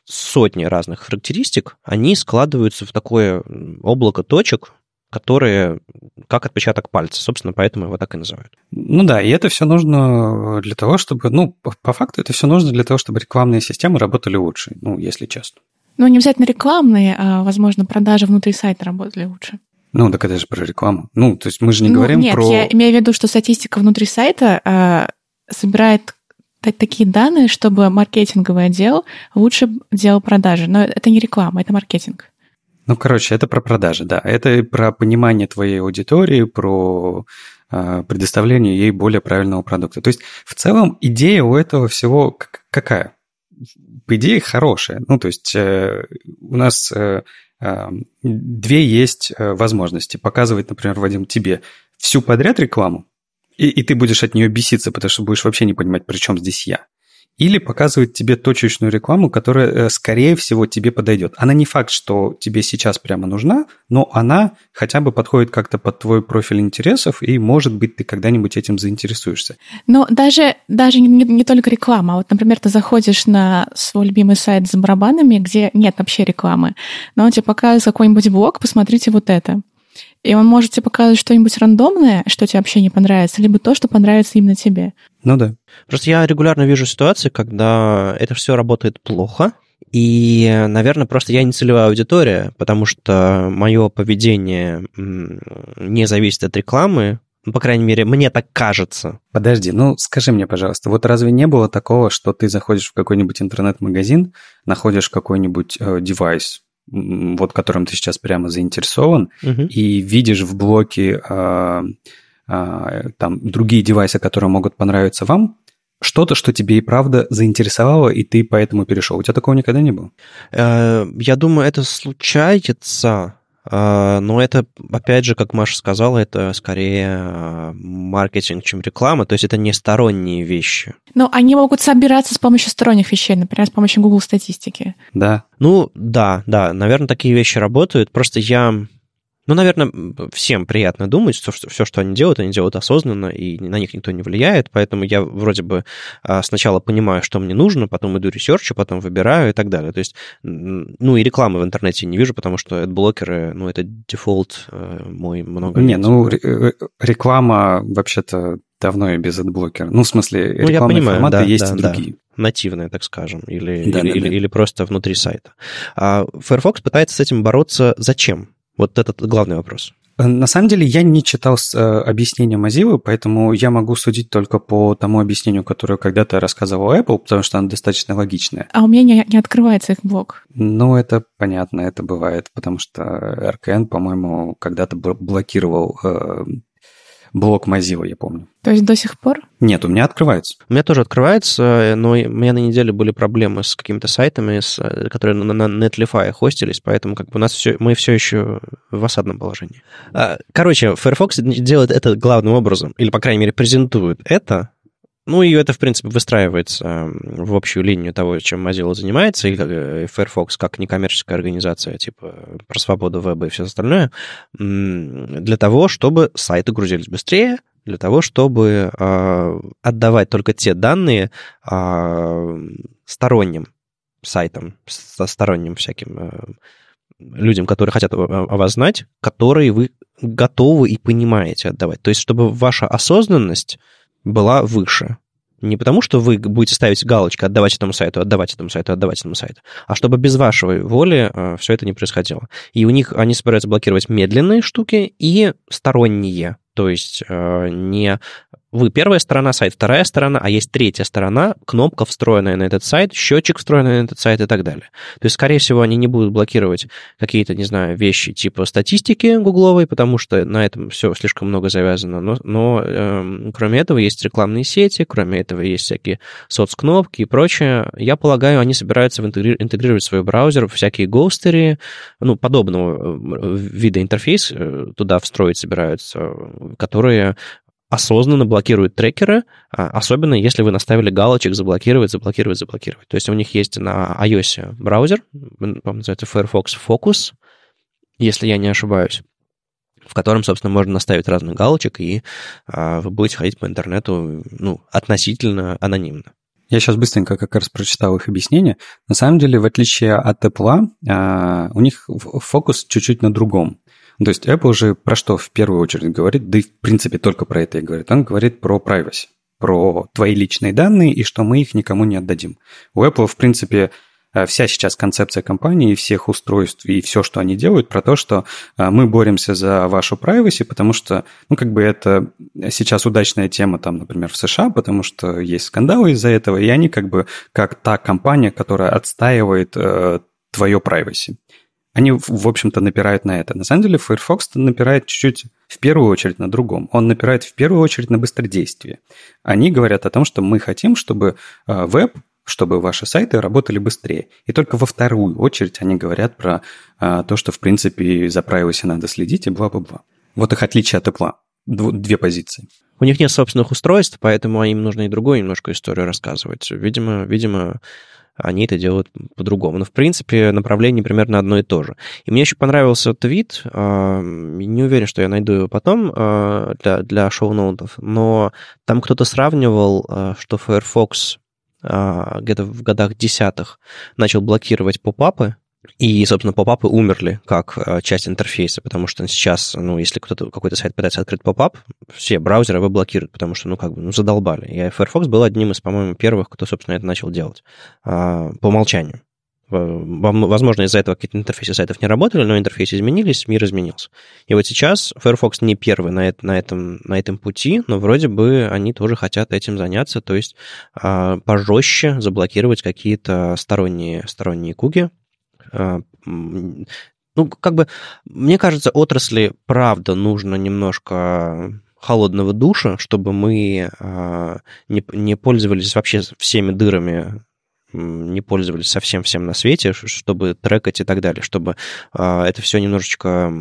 сотни разных характеристик, они складываются в такое облако точек, которые как отпечаток пальца. Собственно, поэтому его так и называют. Ну да, и это все нужно для того, чтобы... Ну, по факту это все нужно для того, чтобы рекламные системы работали лучше, ну, если честно. Ну, не обязательно рекламные, а, возможно, продажи внутри сайта работали лучше. Ну, так это же про рекламу. Ну, то есть мы же не ну, говорим нет, про... я имею в виду, что статистика внутри сайта а, собирает такие данные, чтобы маркетинговый отдел лучше делал продажи. Но это не реклама, это маркетинг. Ну, короче, это про продажи, да. Это про понимание твоей аудитории, про э, предоставление ей более правильного продукта. То есть, в целом, идея у этого всего какая? По идее, хорошая. Ну, то есть э, у нас э, э, две есть э, возможности. Показывать, например, Вадим, тебе всю подряд рекламу, и, и ты будешь от нее беситься, потому что будешь вообще не понимать, при чем здесь я или показывает тебе точечную рекламу, которая, э, скорее всего, тебе подойдет. Она не факт, что тебе сейчас прямо нужна, но она хотя бы подходит как-то под твой профиль интересов, и, может быть, ты когда-нибудь этим заинтересуешься. Но даже, даже не, не только реклама. Вот, например, ты заходишь на свой любимый сайт с барабанами, где нет вообще рекламы, но он тебе показывает какой-нибудь блог, посмотрите вот это. И он может тебе показывать что-нибудь рандомное, что тебе вообще не понравится, либо то, что понравится именно тебе. Ну да. Просто я регулярно вижу ситуации, когда это все работает плохо, и, наверное, просто я не целевая аудитория, потому что мое поведение не зависит от рекламы, ну, по крайней мере, мне так кажется. Подожди, ну скажи мне, пожалуйста, вот разве не было такого, что ты заходишь в какой-нибудь интернет-магазин, находишь какой-нибудь э, девайс, вот которым ты сейчас прямо заинтересован, угу. и видишь в блоке э, э, там другие девайсы, которые могут понравиться вам, что-то, что тебе и правда заинтересовало, и ты поэтому перешел. У тебя такого никогда не было? Э, я думаю, это случается, но это, опять же, как Маша сказала, это скорее э, маркетинг, чем реклама, то есть это не сторонние вещи. Но они могут собираться с помощью сторонних вещей, например, с помощью Google статистики. Да. Ну, да, да, наверное, такие вещи работают. Просто я ну, наверное, всем приятно думать, что все, что они делают, они делают осознанно, и на них никто не влияет, поэтому я вроде бы а, сначала понимаю, что мне нужно, потом иду ресерчу, потом выбираю и так далее. То есть, ну, и рекламы в интернете не вижу, потому что блокеры, ну, это дефолт э, мой много Не, ну, э, реклама вообще-то давно и без адблокера. Ну, в смысле, ну, рекламные понимаю, форматы да, есть да, и другие. Да нативные, так скажем, или, да, или, да, или, да. или просто внутри сайта. А Firefox пытается с этим бороться зачем? Вот этот главный вопрос. Э, на самом деле я не читал э, объяснения Mozilla, поэтому я могу судить только по тому объяснению, которое когда-то рассказывал Apple, потому что оно достаточно логичное. А у меня не, не открывается их блок. Ну, это понятно, это бывает, потому что RKN, по-моему, когда-то блокировал э, блок Mozilla, я помню. То есть до сих пор? Нет, у меня открывается. У меня тоже открывается, но у меня на неделе были проблемы с какими-то сайтами, с, которые на, на Netlify хостились, поэтому как бы у нас все, мы все еще в осадном положении. А, короче, Firefox делает это главным образом, или, по крайней мере, презентует это ну, и это, в принципе, выстраивается в общую линию того, чем Mozilla занимается, и э, Firefox как некоммерческая организация, типа про свободу веба и все остальное, для того, чтобы сайты грузились быстрее, для того, чтобы э, отдавать только те данные э, сторонним сайтам, сторонним всяким э, людям, которые хотят о вас знать, которые вы готовы и понимаете отдавать. То есть, чтобы ваша осознанность была выше. Не потому, что вы будете ставить галочку «отдавать этому сайту, отдавать этому сайту, отдавать этому сайту», а чтобы без вашей воли э, все это не происходило. И у них они собираются блокировать медленные штуки и сторонние. То есть э, не вы первая сторона, сайт вторая сторона, а есть третья сторона, кнопка, встроенная на этот сайт, счетчик, встроенный на этот сайт и так далее. То есть, скорее всего, они не будут блокировать какие-то, не знаю, вещи типа статистики гугловой, потому что на этом все слишком много завязано. Но, но э, кроме этого есть рекламные сети, кроме этого есть всякие соцкнопки и прочее. Я полагаю, они собираются интегрировать в свой браузер всякие гостеры, ну, подобного э, вида интерфейс э, туда встроить собираются, которые осознанно блокируют трекеры, а, особенно если вы наставили галочек заблокировать, заблокировать, заблокировать. То есть у них есть на iOS браузер, он называется Firefox Focus, если я не ошибаюсь в котором, собственно, можно наставить разных галочек, и а, вы будете ходить по интернету ну, относительно анонимно. Я сейчас быстренько как раз прочитал их объяснение. На самом деле, в отличие от Apple, а, у них фокус чуть-чуть на другом. То есть Apple же про что в первую очередь говорит, да и в принципе только про это и говорит. Он говорит про privacy, про твои личные данные и что мы их никому не отдадим. У Apple, в принципе, э, вся сейчас концепция компании, всех устройств и все, что они делают, про то, что э, мы боремся за вашу privacy, потому что, ну, как бы это сейчас удачная тема там, например, в США, потому что есть скандалы из-за этого, и они как бы как та компания, которая отстаивает э, твое privacy они, в общем-то, напирают на это. На самом деле Firefox напирает чуть-чуть в первую очередь на другом. Он напирает в первую очередь на быстродействие. Они говорят о том, что мы хотим, чтобы э, веб, чтобы ваши сайты работали быстрее. И только во вторую очередь они говорят про э, то, что, в принципе, за privacy надо следить и бла-бла-бла. Вот их отличие от Apple. Две позиции. У них нет собственных устройств, поэтому им нужно и другую немножко историю рассказывать. Видимо, видимо, они это делают по-другому. Но, в принципе, направление примерно одно и то же. И мне еще понравился твит, а, не уверен, что я найду его потом а, для, для шоу-ноутов, но там кто-то сравнивал, а, что Firefox где-то в годах десятых начал блокировать попапы, и, собственно, попапы умерли как э, часть интерфейса, потому что сейчас, ну, если кто-то, какой-то сайт пытается открыть попап, все браузеры его блокируют, потому что, ну, как бы, ну, задолбали. И Firefox был одним из, по-моему, первых, кто, собственно, это начал делать а, по умолчанию. Возможно, из-за этого какие-то интерфейсы сайтов не работали, но интерфейсы изменились, мир изменился. И вот сейчас Firefox не первый на, это, на, этом, на этом пути, но вроде бы они тоже хотят этим заняться, то есть а, пожестче заблокировать какие-то сторонние, сторонние куги, ну, как бы, мне кажется, отрасли, правда, нужно немножко холодного душа, чтобы мы э, не, не пользовались вообще всеми дырами не пользовались совсем всем на свете, чтобы трекать и так далее, чтобы э, это все немножечко...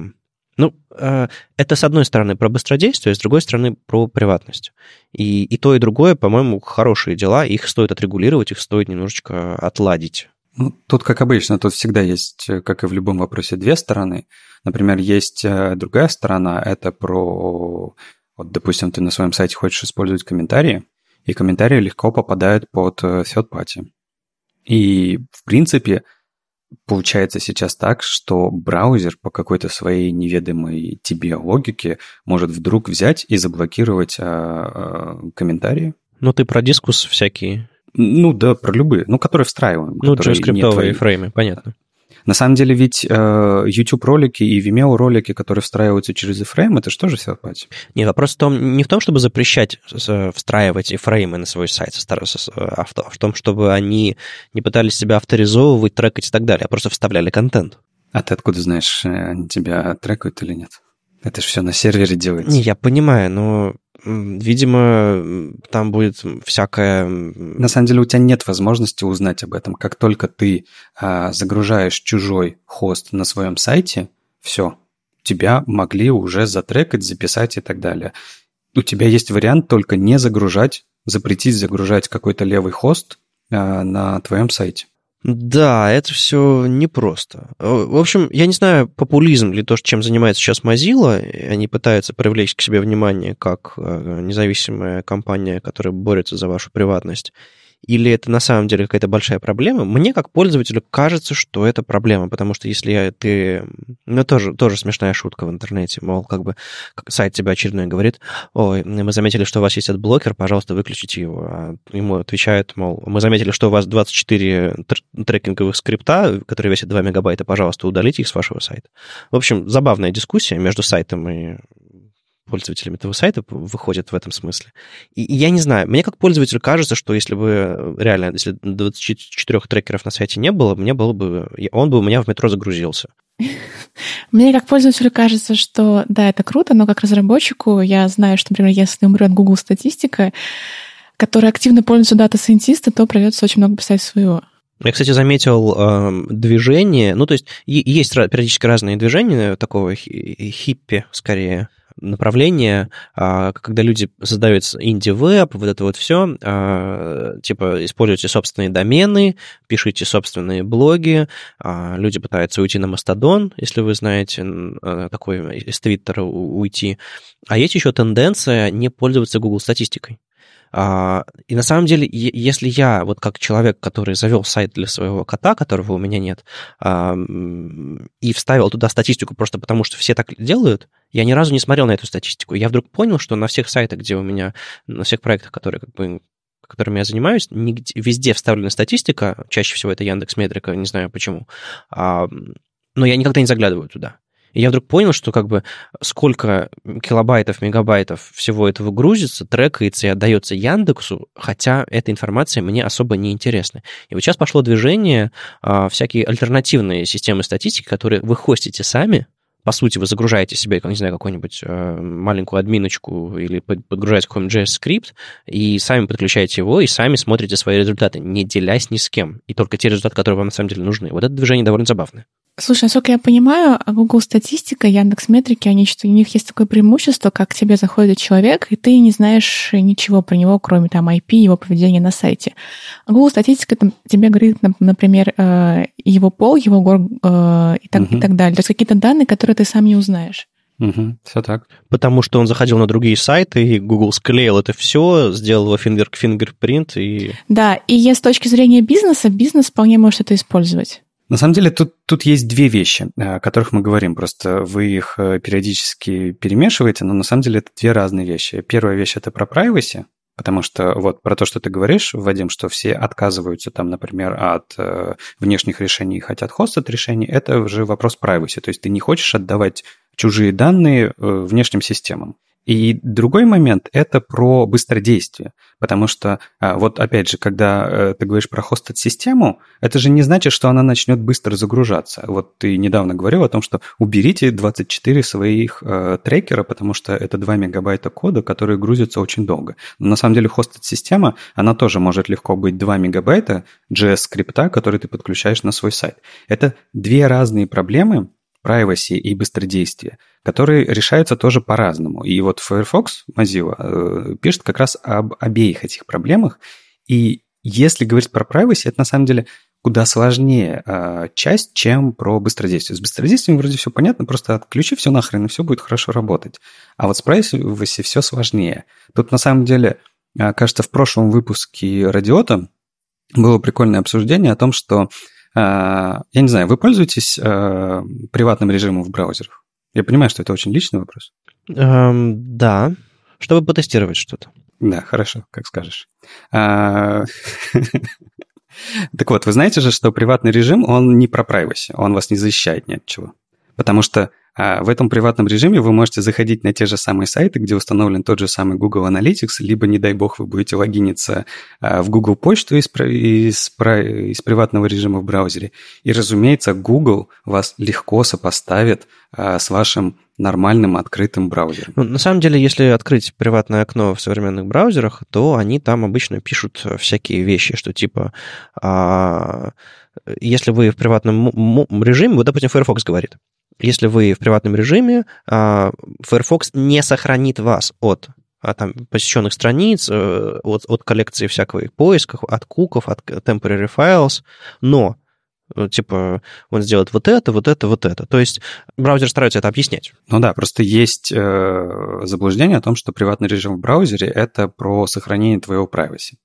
Ну, э, это, с одной стороны, про быстродействие, с другой стороны, про приватность. И, и то, и другое, по-моему, хорошие дела, их стоит отрегулировать, их стоит немножечко отладить. Ну, тут, как обычно, тут всегда есть, как и в любом вопросе, две стороны. Например, есть э, другая сторона, это про... Вот, допустим, ты на своем сайте хочешь использовать комментарии, и комментарии легко попадают под э, third party. И, в принципе, получается сейчас так, что браузер по какой-то своей неведомой тебе логике может вдруг взять и заблокировать а, а, комментарии. Ну, ты про дискус всякие. Ну да, про любые, ну, которые встраиваем. Ну, JavaScript фреймы, понятно. На самом деле ведь э, YouTube-ролики и Vimeo-ролики, которые встраиваются через iframe, это же все party Нет, вопрос в том, не в том, чтобы запрещать встраивать iframe на свой сайт, а в том, чтобы они не пытались себя авторизовывать, трекать и так далее, а просто вставляли контент. А ты откуда знаешь, э, они тебя трекают или нет? Это же все на сервере делается. Не, я понимаю, но Видимо, там будет всякое... На самом деле у тебя нет возможности узнать об этом. Как только ты а, загружаешь чужой хост на своем сайте, все, тебя могли уже затрекать, записать и так далее. У тебя есть вариант только не загружать, запретить загружать какой-то левый хост а, на твоем сайте. Да, это все непросто. В общем, я не знаю, популизм ли то, чем занимается сейчас Mozilla. Они пытаются привлечь к себе внимание как э, независимая компания, которая борется за вашу приватность или это на самом деле какая-то большая проблема, мне как пользователю кажется, что это проблема, потому что если ты... Ну, тоже, тоже смешная шутка в интернете, мол, как бы сайт тебе очередной говорит, ой, мы заметили, что у вас есть блокер, пожалуйста, выключите его. А ему отвечают, мол, мы заметили, что у вас 24 трекинговых скрипта, которые весят 2 мегабайта, пожалуйста, удалите их с вашего сайта. В общем, забавная дискуссия между сайтом и пользователям этого сайта выходит в этом смысле. И, и я не знаю, мне как пользователю кажется, что если бы э, реально, если 24 трекеров на сайте не было, мне было бы, он бы у меня в метро загрузился. <laughs> Мне как пользователю кажется, что да, это круто, но как разработчику я знаю, что, например, если умрет Google статистика, которая активно пользуется дата-сайентисты, то придется очень много писать своего. Я, кстати, заметил э, движение, ну, то есть есть периодически разные движения такого хиппи, скорее, направление, а, когда люди создают инди-веб, вот это вот все, а, типа используйте собственные домены, пишите собственные блоги, а, люди пытаются уйти на Мастодон, если вы знаете, такой из Твиттера уйти. А есть еще тенденция не пользоваться Google статистикой. И на самом деле, если я, вот как человек, который завел сайт для своего кота, которого у меня нет, и вставил туда статистику просто потому, что все так делают, я ни разу не смотрел на эту статистику. Я вдруг понял, что на всех сайтах, где у меня, на всех проектах, которые как бы которыми я занимаюсь, нигде, везде вставлена статистика, чаще всего это Яндекс Метрика, не знаю почему, а, но я никогда не заглядываю туда. И я вдруг понял, что как бы сколько килобайтов, мегабайтов всего этого грузится, трекается и отдается Яндексу, хотя эта информация мне особо не интересна. И вот сейчас пошло движение, а, всякие альтернативные системы статистики, которые вы хостите сами, по сути, вы загружаете себе, не знаю, какую-нибудь э, маленькую админочку или подгружаете какой-нибудь JS-скрипт, и сами подключаете его, и сами смотрите свои результаты, не делясь ни с кем. И только те результаты, которые вам на самом деле нужны. Вот это движение довольно забавное. Слушай, насколько я понимаю, Google статистика, Яндекс Метрики, они что у них есть такое преимущество, как к тебе заходит человек, и ты не знаешь ничего про него, кроме там IP, его поведения на сайте. Google статистика там, тебе говорит, например, э, его пол, его гор э, и, так, угу. и так далее. То есть какие-то данные, которые ты сам не узнаешь. Угу, все так. Потому что он заходил на другие сайты, и Google склеил это все, сделал его фингер, фингерпринт и... Да, и с точки зрения бизнеса, бизнес вполне может это использовать. На самом деле тут, тут есть две вещи, о которых мы говорим. Просто вы их э, периодически перемешиваете, но на самом деле это две разные вещи. Первая вещь – это про privacy, Потому что вот про то, что ты говоришь, Вадим, что все отказываются там, например, от э, внешних решений и хотят хостить решений, это уже вопрос privacy. То есть ты не хочешь отдавать чужие данные э, внешним системам. И другой момент – это про быстродействие. Потому что, а, вот опять же, когда э, ты говоришь про хостед-систему, это же не значит, что она начнет быстро загружаться. Вот ты недавно говорил о том, что уберите 24 своих э, трекера, потому что это 2 мегабайта кода, которые грузятся очень долго. Но на самом деле хостед-система, она тоже может легко быть 2 мегабайта JS-скрипта, который ты подключаешь на свой сайт. Это две разные проблемы, privacy и быстродействие, которые решаются тоже по-разному. И вот Firefox, Mozilla, э, пишет как раз об обеих этих проблемах. И если говорить про privacy, это на самом деле куда сложнее э, часть, чем про быстродействие. С быстродействием вроде все понятно, просто отключи все нахрен, и все будет хорошо работать. А вот с privacy все сложнее. Тут на самом деле, э, кажется, в прошлом выпуске Радиота было прикольное обсуждение о том, что а, я не знаю, вы пользуетесь а, приватным режимом в браузерах? Я понимаю, что это очень личный вопрос. Эм, да, чтобы потестировать что-то. Да, хорошо, как скажешь. А, <laughs> так вот, вы знаете же, что приватный режим, он не про privacy, он вас не защищает ни от чего. Потому что а в этом приватном режиме вы можете заходить на те же самые сайты, где установлен тот же самый Google Analytics, либо, не дай бог, вы будете логиниться а, в Google почту из, из, из приватного режима в браузере. И, разумеется, Google вас легко сопоставит а, с вашим нормальным открытым браузером. Ну, на самом деле, если открыть приватное окно в современных браузерах, то они там обычно пишут всякие вещи, что типа, а, если вы в приватном режиме, вот, допустим, Firefox говорит, если вы в приватном режиме, а, Firefox не сохранит вас от от там, посещенных страниц, э, от, от коллекции всякого поисков, от куков, от temporary files, но э, типа он сделает вот это, вот это, вот это. То есть браузер старается это объяснять. Ну да, просто есть э, заблуждение о том, что приватный режим в браузере это про сохранение твоего privacy.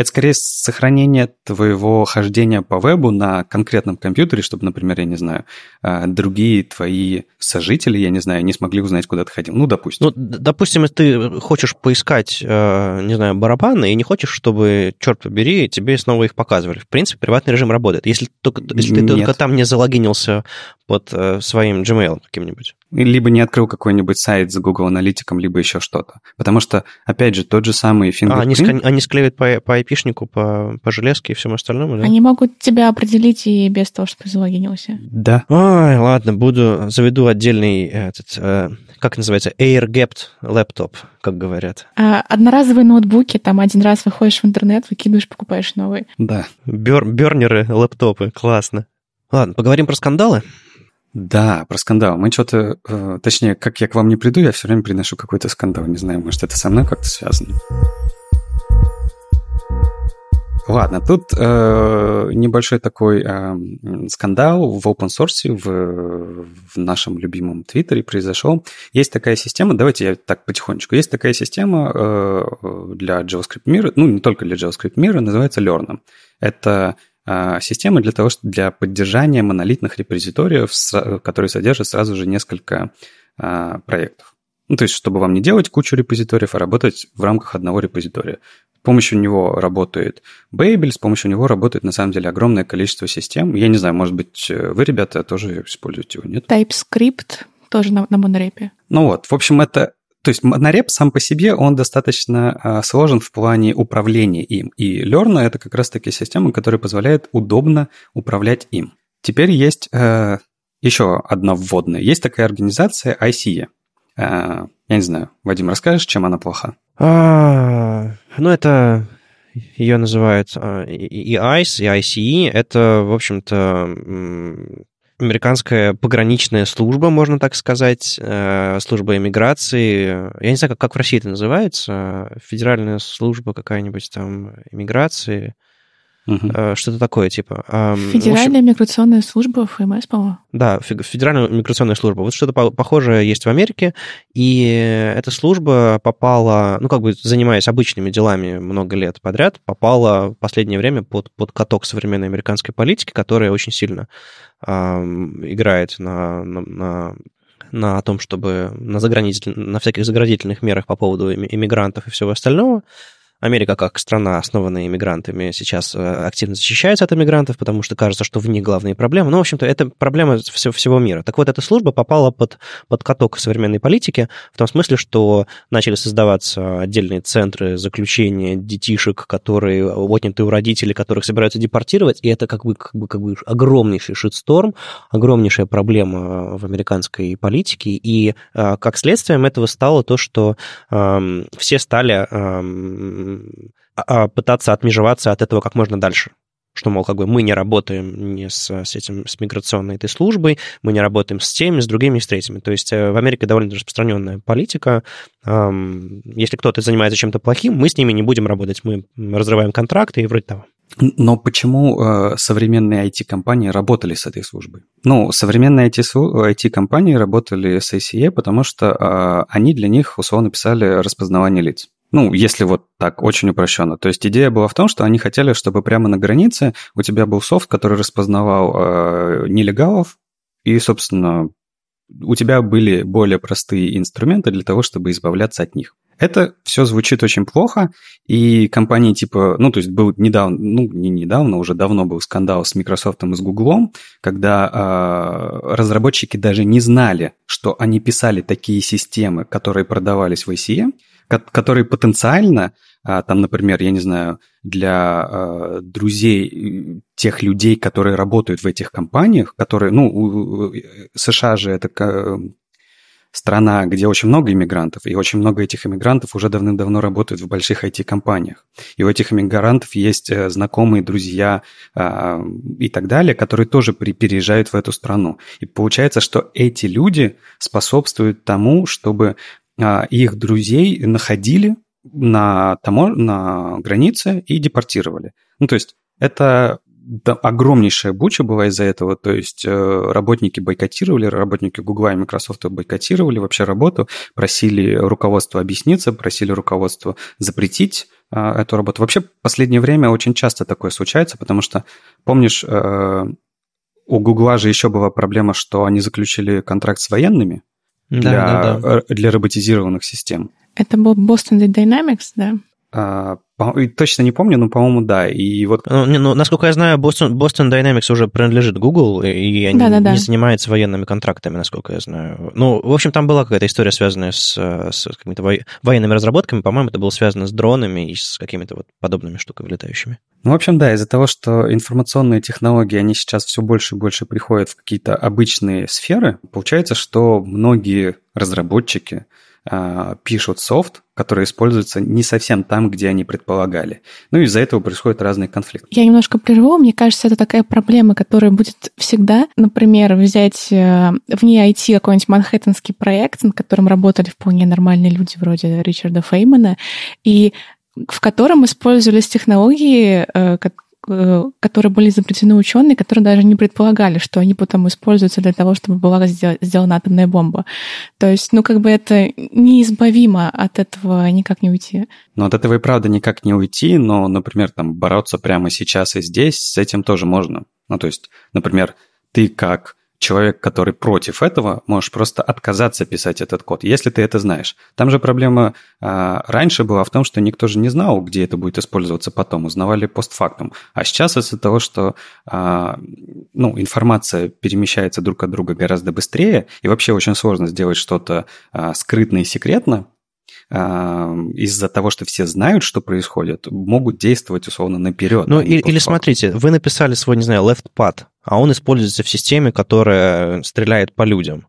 Это скорее сохранение твоего хождения по вебу на конкретном компьютере, чтобы, например, я не знаю, а, другие твои сожители, я не знаю, не смогли узнать, куда ты ходил. Ну, допустим. Ну, допустим, если ты хочешь поискать, э, не знаю, барабаны, и не хочешь, чтобы, черт побери, тебе снова их показывали. В принципе, приватный режим работает. Если, только, если ты Нет. только там не залогинился под э, своим Gmail каким-нибудь либо не открыл какой-нибудь сайт с Google Аналитиком, либо еще что-то. Потому что, опять же, тот же самый Fingerprint... А, они, ск... они склеивают по, по IP-шнику, по, по железке и всему остальному, да? Они могут тебя определить и без того, что ты залогинился. Да. Ой, ладно, буду, заведу отдельный, этот, э, как называется, air-gapped лэптоп, как говорят. А, одноразовые ноутбуки, там один раз выходишь в интернет, выкидываешь, покупаешь новый. Да. Бер, бернеры, лэптопы, классно. Ладно, поговорим про скандалы. Да, про скандал. Мы что-то, э, точнее, как я к вам не приду, я все время приношу какой-то скандал. Не знаю, может, это со мной как-то связано. Ладно, тут э, небольшой такой э, скандал в open source, в, в нашем любимом Твиттере произошел. Есть такая система, давайте я так потихонечку. Есть такая система э, для JavaScript мира, ну не только для JavaScript мира, называется Learn. Это а, системы для того, для поддержания монолитных репозиториев, которые содержат сразу же несколько а, проектов. Ну, то есть, чтобы вам не делать кучу репозиториев, а работать в рамках одного репозитория. С помощью него работает Babel, с помощью него работает, на самом деле, огромное количество систем. Я не знаю, может быть, вы, ребята, тоже используете его, нет? TypeScript тоже на, на монорепе. Ну вот, в общем, это то есть монореп сам по себе, он достаточно а, сложен в плане управления им. И Learn — это как раз-таки система, которая позволяет удобно управлять им. Теперь есть э, еще одна вводная. Есть такая организация ICE. Э, я не знаю, Вадим, расскажешь, чем она плоха? А, ну, это ее называют а, и ICE, и ICE. Это, в общем-то, американская пограничная служба, можно так сказать, э, служба иммиграции. Я не знаю, как, как в России это называется, федеральная служба какая-нибудь там иммиграции. Угу. Что-то такое, типа. Федеральная общем... миграционная служба, ФМС, по-моему. Да, Федеральная миграционная служба. Вот что-то похожее есть в Америке, и эта служба попала, ну, как бы занимаясь обычными делами много лет подряд, попала в последнее время под, под каток современной американской политики, которая очень сильно э, играет на, на, на на том, чтобы на, заградитель... на всяких заградительных мерах по поводу иммигрантов и всего остального. Америка, как страна, основанная иммигрантами, сейчас э, активно защищается от иммигрантов, потому что кажется, что в них главные проблемы. Ну, в общем-то, это проблема всего, всего мира. Так вот, эта служба попала под, под каток современной политики в том смысле, что начали создаваться отдельные центры заключения детишек, которые отняты у родителей, которых собираются депортировать, и это как бы, как бы, как бы огромнейший шитсторм, огромнейшая проблема в американской политике, и э, как следствием этого стало то, что э, все стали э, пытаться отмежеваться от этого как можно дальше что, мол, как бы мы не работаем не с, с этим, с миграционной этой службой, мы не работаем с теми, с другими, с третьими. То есть э, в Америке довольно распространенная политика. Если кто-то занимается чем-то плохим, мы с ними не будем работать, мы разрываем контракты и вроде того. Но почему э, современные IT-компании работали с этой службой? Ну, современные IT-компании работали с ACE, потому что э, они для них условно писали распознавание лиц. Ну, если вот так очень упрощенно. То есть идея была в том, что они хотели, чтобы прямо на границе у тебя был софт, который распознавал э, нелегалов, и, собственно, у тебя были более простые инструменты для того, чтобы избавляться от них. Это все звучит очень плохо, и компании типа, ну, то есть был недавно, ну, не недавно, уже давно был скандал с Microsoft и с Google, когда э, разработчики даже не знали, что они писали такие системы, которые продавались в ICE, которые потенциально, а, там, например, я не знаю, для а, друзей тех людей, которые работают в этих компаниях, которые, ну, США же это страна, где очень много иммигрантов, и очень много этих иммигрантов уже давным-давно работают в больших IT-компаниях. И у этих иммигрантов есть э, знакомые, друзья э, и так далее, которые тоже переезжают в эту страну. И получается, что эти люди способствуют тому, чтобы их друзей находили на, тамо... на границе и депортировали. Ну, то есть это огромнейшая буча была из-за этого, то есть э, работники бойкотировали, работники Google и Microsoft бойкотировали вообще работу, просили руководство объясниться, просили руководство запретить э, эту работу. Вообще, в последнее время очень часто такое случается, потому что, помнишь, э, у Гугла же еще была проблема, что они заключили контракт с военными, для, да, да. для роботизированных систем. Это был Boston Dynamics, да? А, точно не помню, но, по-моему, да. И вот... Ну, не, ну, насколько я знаю, Boston, Boston Dynamics уже принадлежит Google, и они да, да, да. не занимаются военными контрактами, насколько я знаю. Ну, в общем, там была какая-то история, связанная с, с какими-то военными разработками. По-моему, это было связано с дронами и с какими-то вот подобными штуками летающими. Ну, в общем, да, из-за того, что информационные технологии, они сейчас все больше и больше приходят в какие-то обычные сферы, получается, что многие разработчики, а, пишут софт, который используется не совсем там, где они предполагали. Ну из-за этого происходят разные конфликты. Я немножко прерву. Мне кажется, это такая проблема, которая будет всегда. Например, взять э, вне IT какой-нибудь манхэттенский проект, над которым работали вполне нормальные люди вроде Ричарда Феймана, и в котором использовались технологии, Э, которые были изобретены ученые, которые даже не предполагали, что они потом используются для того, чтобы была сделана атомная бомба. То есть, ну, как бы это неизбавимо от этого никак не уйти. Ну, от этого и правда никак не уйти, но, например, там, бороться прямо сейчас и здесь, с этим тоже можно. Ну, то есть, например, ты как человек, который против этого, можешь просто отказаться писать этот код, если ты это знаешь. Там же проблема а, раньше была в том, что никто же не знал, где это будет использоваться потом, узнавали постфактум. А сейчас из-за того, что а, ну, информация перемещается друг от друга гораздо быстрее, и вообще очень сложно сделать что-то а, скрытно и секретно, из-за того, что все знают, что происходит, могут действовать условно наперед. Ну, или, или смотрите, вы написали свой, не знаю, left pad, а он используется в системе, которая стреляет по людям.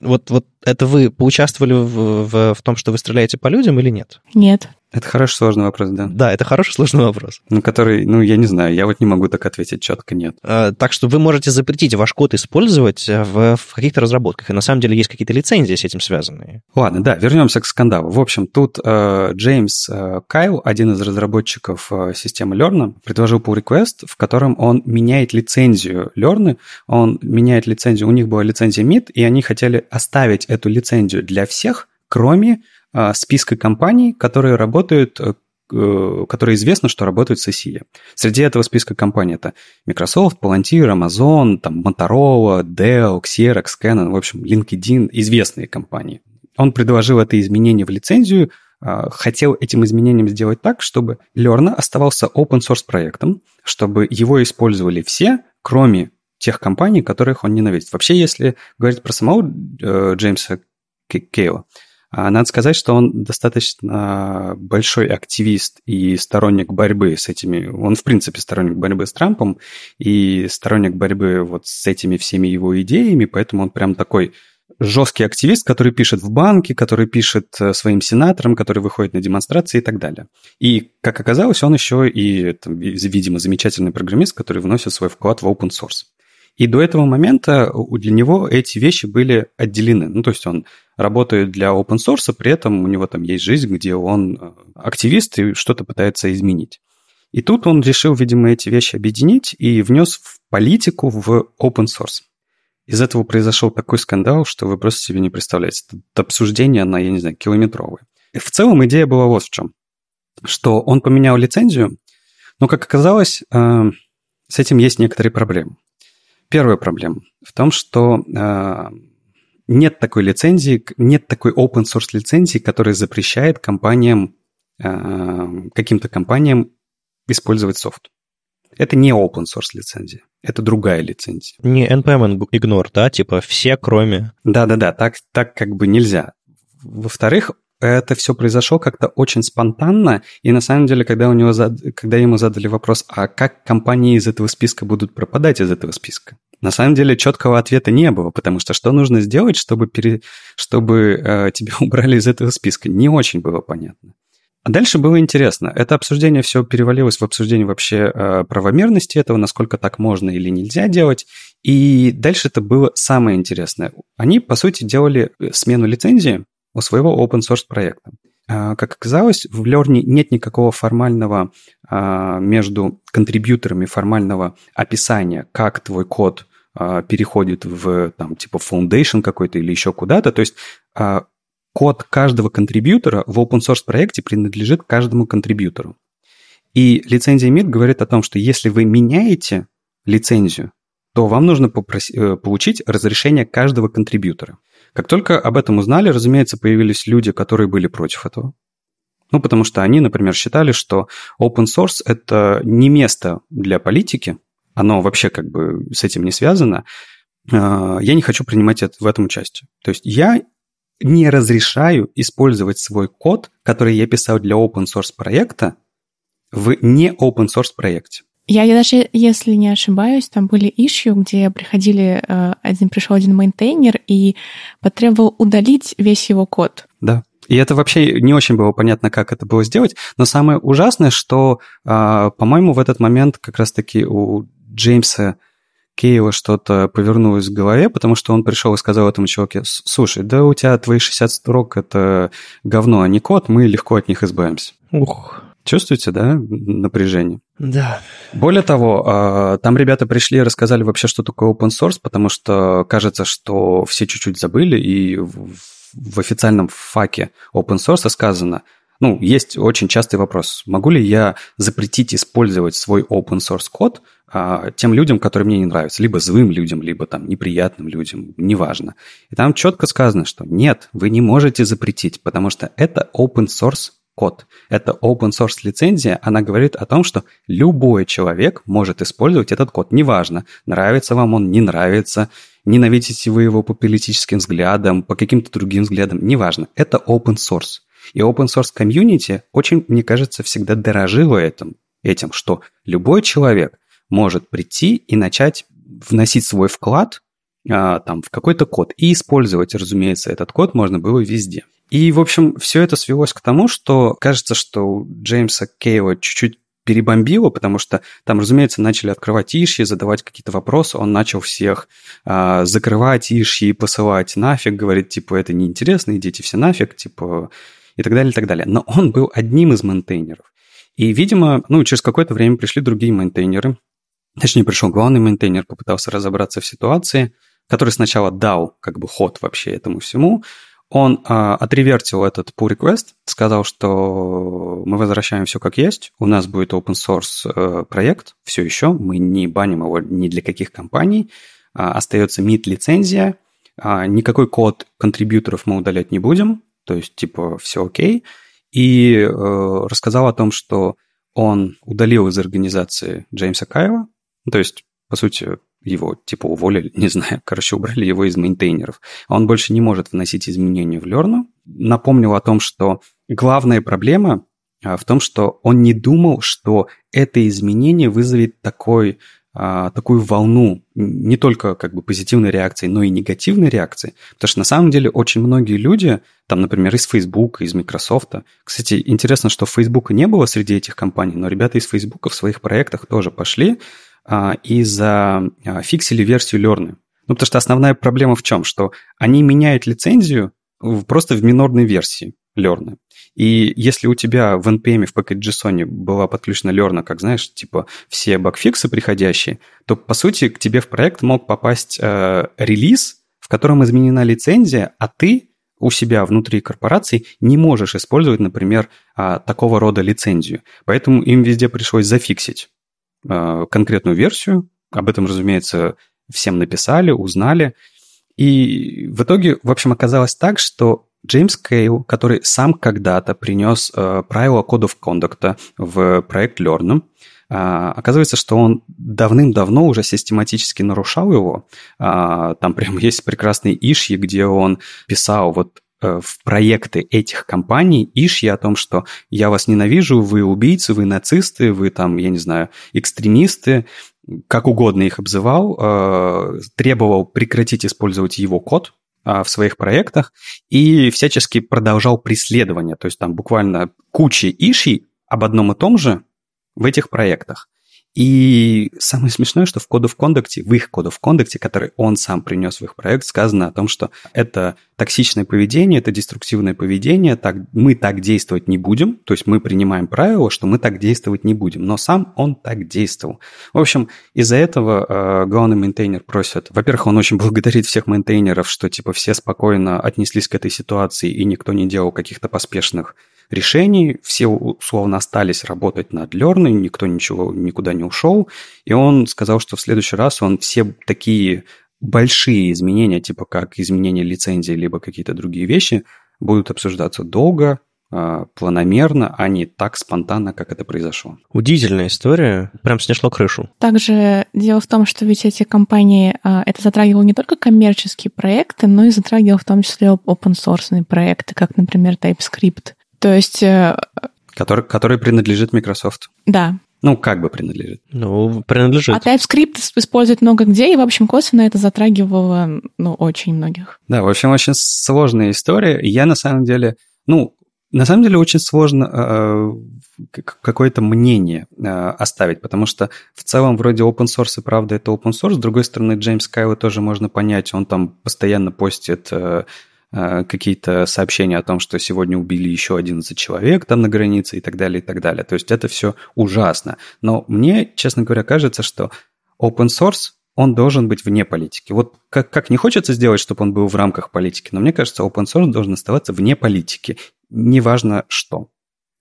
Вот, вот это вы поучаствовали в, в, в том, что вы стреляете по людям или нет? Нет. Это хороший сложный вопрос, да. Да, это хороший сложный вопрос. Ну, который, ну, я не знаю, я вот не могу так ответить четко, нет. А, так что вы можете запретить ваш код использовать э, в, в каких-то разработках, и на самом деле есть какие-то лицензии с этим связанные. Ладно, да, вернемся к скандалу. В общем, тут э, Джеймс э, Кайл, один из разработчиков э, системы Learn, предложил pull request, в котором он меняет лицензию Learn, он меняет лицензию, у них была лицензия MIT, и они хотели оставить эту лицензию для всех, кроме а, списка компаний, которые работают э, э, которые известно, что работают с SEO. Среди этого списка компаний это Microsoft, Palantir, Amazon, там, Motorola, Dell, Xerox, Canon, в общем, LinkedIn, известные компании. Он предложил это изменение в лицензию а, хотел этим изменением сделать так, чтобы Learn оставался open source проектом, чтобы его использовали все, кроме тех компаний, которых он ненавидит. Вообще, если говорить про самого э, Джеймса Кейла, а, надо сказать, что он достаточно большой активист и сторонник борьбы с этими... Он, в принципе, сторонник борьбы с Трампом и сторонник борьбы вот с этими всеми его идеями, поэтому он прям такой жесткий активист, который пишет в банке, который пишет э, своим сенаторам, который выходит на демонстрации и так далее. И, как оказалось, он еще и, там, видимо, замечательный программист, который вносит свой вклад в open source. И до этого момента для него эти вещи были отделены. Ну, то есть он работает для open source, при этом у него там есть жизнь, где он э, активист и что-то пытается изменить. И тут он решил, видимо, эти вещи объединить и внес в политику в open source. Из этого произошел такой скандал, что вы просто себе не представляете. Это обсуждение на, я не знаю, километровое. В целом идея была вот в чем. Что он поменял лицензию, но, как оказалось, э, с этим есть некоторые проблемы. Первая проблема в том, что э, нет такой лицензии, нет такой open source лицензии, которая запрещает компаниям, э, каким-то компаниям использовать софт. Это не open source лицензия, это другая лицензия. Не NPM ignore, да? Типа все, кроме... Да-да-да, так, так как бы нельзя. Во-вторых, это все произошло как-то очень спонтанно, и на самом деле, когда, у него зад... когда ему задали вопрос, а как компании из этого списка будут пропадать из этого списка? На самом деле четкого ответа не было, потому что что нужно сделать, чтобы, пере... чтобы э, тебя <laughs> убрали из этого списка, не очень было понятно. А дальше было интересно. Это обсуждение все перевалилось в обсуждение вообще э, правомерности этого, насколько так можно или нельзя делать. И дальше это было самое интересное. Они, по сути, делали э, смену лицензии, у своего open source проекта. А, как оказалось, в Learn нет никакого формального а, между контрибьюторами формального описания, как твой код а, переходит в там типа foundation какой-то или еще куда-то. То есть код каждого контрибьютора в open source проекте принадлежит каждому контрибьютору. И лицензия MIT говорит о том, что если вы меняете лицензию, то вам нужно попросить, э, получить разрешение каждого контрибьютора. Как только об этом узнали, разумеется, появились люди, которые были против этого. Ну, потому что они, например, считали, что open source – это не место для политики, оно вообще как бы с этим не связано. А, я не хочу принимать в этом участие. То есть я не разрешаю использовать свой код, который я писал для open source проекта, в не open source проекте. Я, я даже, если не ошибаюсь, там были issue, где приходили, э, один пришел один мейнтейнер и потребовал удалить весь его код. Да. И это вообще не очень было понятно, как это было сделать. Но самое ужасное, что, а, по-моему, в этот момент как раз-таки у Джеймса Кейла что-то повернулось в голове, потому что он пришел и сказал этому человеку, слушай, да у тебя твои 60 строк – это говно, а не код, мы легко от них избавимся. Ух. Чувствуете, да, напряжение? Да. Более того, а, там ребята пришли и рассказали вообще, что такое open source, потому что кажется, что все чуть-чуть забыли, и в официальном факе open source сказано, ну, есть очень частый вопрос, могу ли я запретить использовать свой open source код а, тем людям, которые мне не нравятся, либо злым людям, либо там неприятным людям, неважно. И там четко сказано, что нет, вы не можете запретить, потому что это open source код. Это open source лицензия, она говорит о том, что любой человек может использовать этот код. Неважно, нравится вам он, не нравится, ненавидите вы его по политическим взглядам, по каким-то другим взглядам, неважно. Это open source. И open source комьюнити очень, мне кажется, всегда дорожило этим, этим, что любой человек может прийти и начать вносить свой вклад а, там, в какой-то код и использовать, разумеется, этот код можно было везде. И, в общем, все это свелось к тому, что кажется, что у Джеймса Кейла чуть-чуть перебомбило, потому что там, разумеется, начали открывать иши, задавать какие-то вопросы, он начал всех а, закрывать иши и посылать нафиг, говорит, типа, это неинтересно, идите все нафиг, типа, и так далее, и так далее. Но он был одним из мейнтейнеров. И, видимо, ну, через какое-то время пришли другие мейнтейнеры, точнее, пришел главный мейнтейнер, попытался разобраться в ситуации, который сначала дал как бы ход вообще этому всему, он а, отревертил этот pull request, сказал, что мы возвращаем все как есть, у нас будет open source э, проект, все еще, мы не баним его ни для каких компаний, а, остается MIT лицензия, а, никакой код контрибьюторов мы удалять не будем, то есть типа все окей. и э, рассказал о том, что он удалил из организации Джеймса Кайла, то есть, по сути, его типа уволили, <laughs> не знаю, короче, убрали его из мейнтейнеров. Он больше не может вносить изменения в Learn. Напомнил о том, что главная проблема а, в том, что он не думал, что это изменение вызовет такой а, такую волну не только как бы позитивной реакции, но и негативной реакции. Потому что на самом деле очень многие люди, там, например, из Facebook, из Microsoft. Кстати, интересно, что Facebook не было среди этих компаний, но ребята из Facebook в своих проектах тоже пошли и зафиксили версию Learn. Ну, потому что основная проблема в чем? Что они меняют лицензию просто в минорной версии Learn. И если у тебя в NPM в package.json была подключена Learn, как знаешь, типа все багфиксы приходящие, то по сути к тебе в проект мог попасть э, релиз, в котором изменена лицензия, а ты у себя внутри корпорации не можешь использовать, например, э, такого рода лицензию. Поэтому им везде пришлось зафиксить конкретную версию. Об этом, разумеется, всем написали, узнали. И в итоге, в общем, оказалось так, что Джеймс Кейл, который сам когда-то принес э, правила кодов кондукта в проект Learn, э, оказывается, что он давным-давно уже систематически нарушал его. Э, там прям <laughs> есть прекрасные ишьи, где он писал вот э, в проекты этих компаний ишьи о том, что я вас ненавижу, вы убийцы, вы нацисты, вы там, я не знаю, экстремисты, как угодно их обзывал, э, требовал прекратить использовать его код, а, в своих проектах и всячески продолжал преследование. То есть там буквально куча ишей об одном и том же в этих проектах. И самое смешное, что в code of conduct е, в их code of conduct е, который он сам принес в их проект, сказано о том, что это токсичное поведение, это деструктивное поведение, так, мы так действовать не будем, то есть мы принимаем правило, что мы так действовать не будем, но сам он так действовал. В общем, из-за этого э, главный мейнтейнер просит, во-первых, он очень <laughs> благодарит всех мейнтейнеров, что типа все спокойно отнеслись к этой ситуации и никто не делал каких-то поспешных решений, все условно остались работать над Learn, никто ничего никуда не ушел, и он сказал, что в следующий раз он все такие большие изменения, типа как изменение лицензии, либо какие-то другие вещи, будут обсуждаться долго, а, планомерно, а не так спонтанно, как это произошло. Удивительная история, прям снесло крышу. Также дело в том, что ведь эти компании, а, это затрагивало не только коммерческие проекты, но и затрагивало в том числе open source проекты, как, например, TypeScript. То есть... Э, который, который принадлежит Microsoft. Да. Ну, как бы принадлежит. Ну, принадлежит. А TypeScript используют много где, и, в общем, косвенно это затрагивало, ну, очень многих. Да, в общем, очень сложная история. Я, на самом деле, ну, на самом деле очень сложно э, какое-то мнение э, оставить, потому что в целом вроде open source и правда это open source. С другой стороны, Джеймс Кайла тоже можно понять, он там постоянно постит Э, какие-то сообщения о том, что сегодня убили еще 11 человек там на границе и так далее, и так далее. То есть это все ужасно. Но мне, честно говоря, кажется, что open source, он должен быть вне политики. Вот как, как не хочется сделать, чтобы он был в рамках политики, но мне кажется, open source должен оставаться вне политики, неважно что.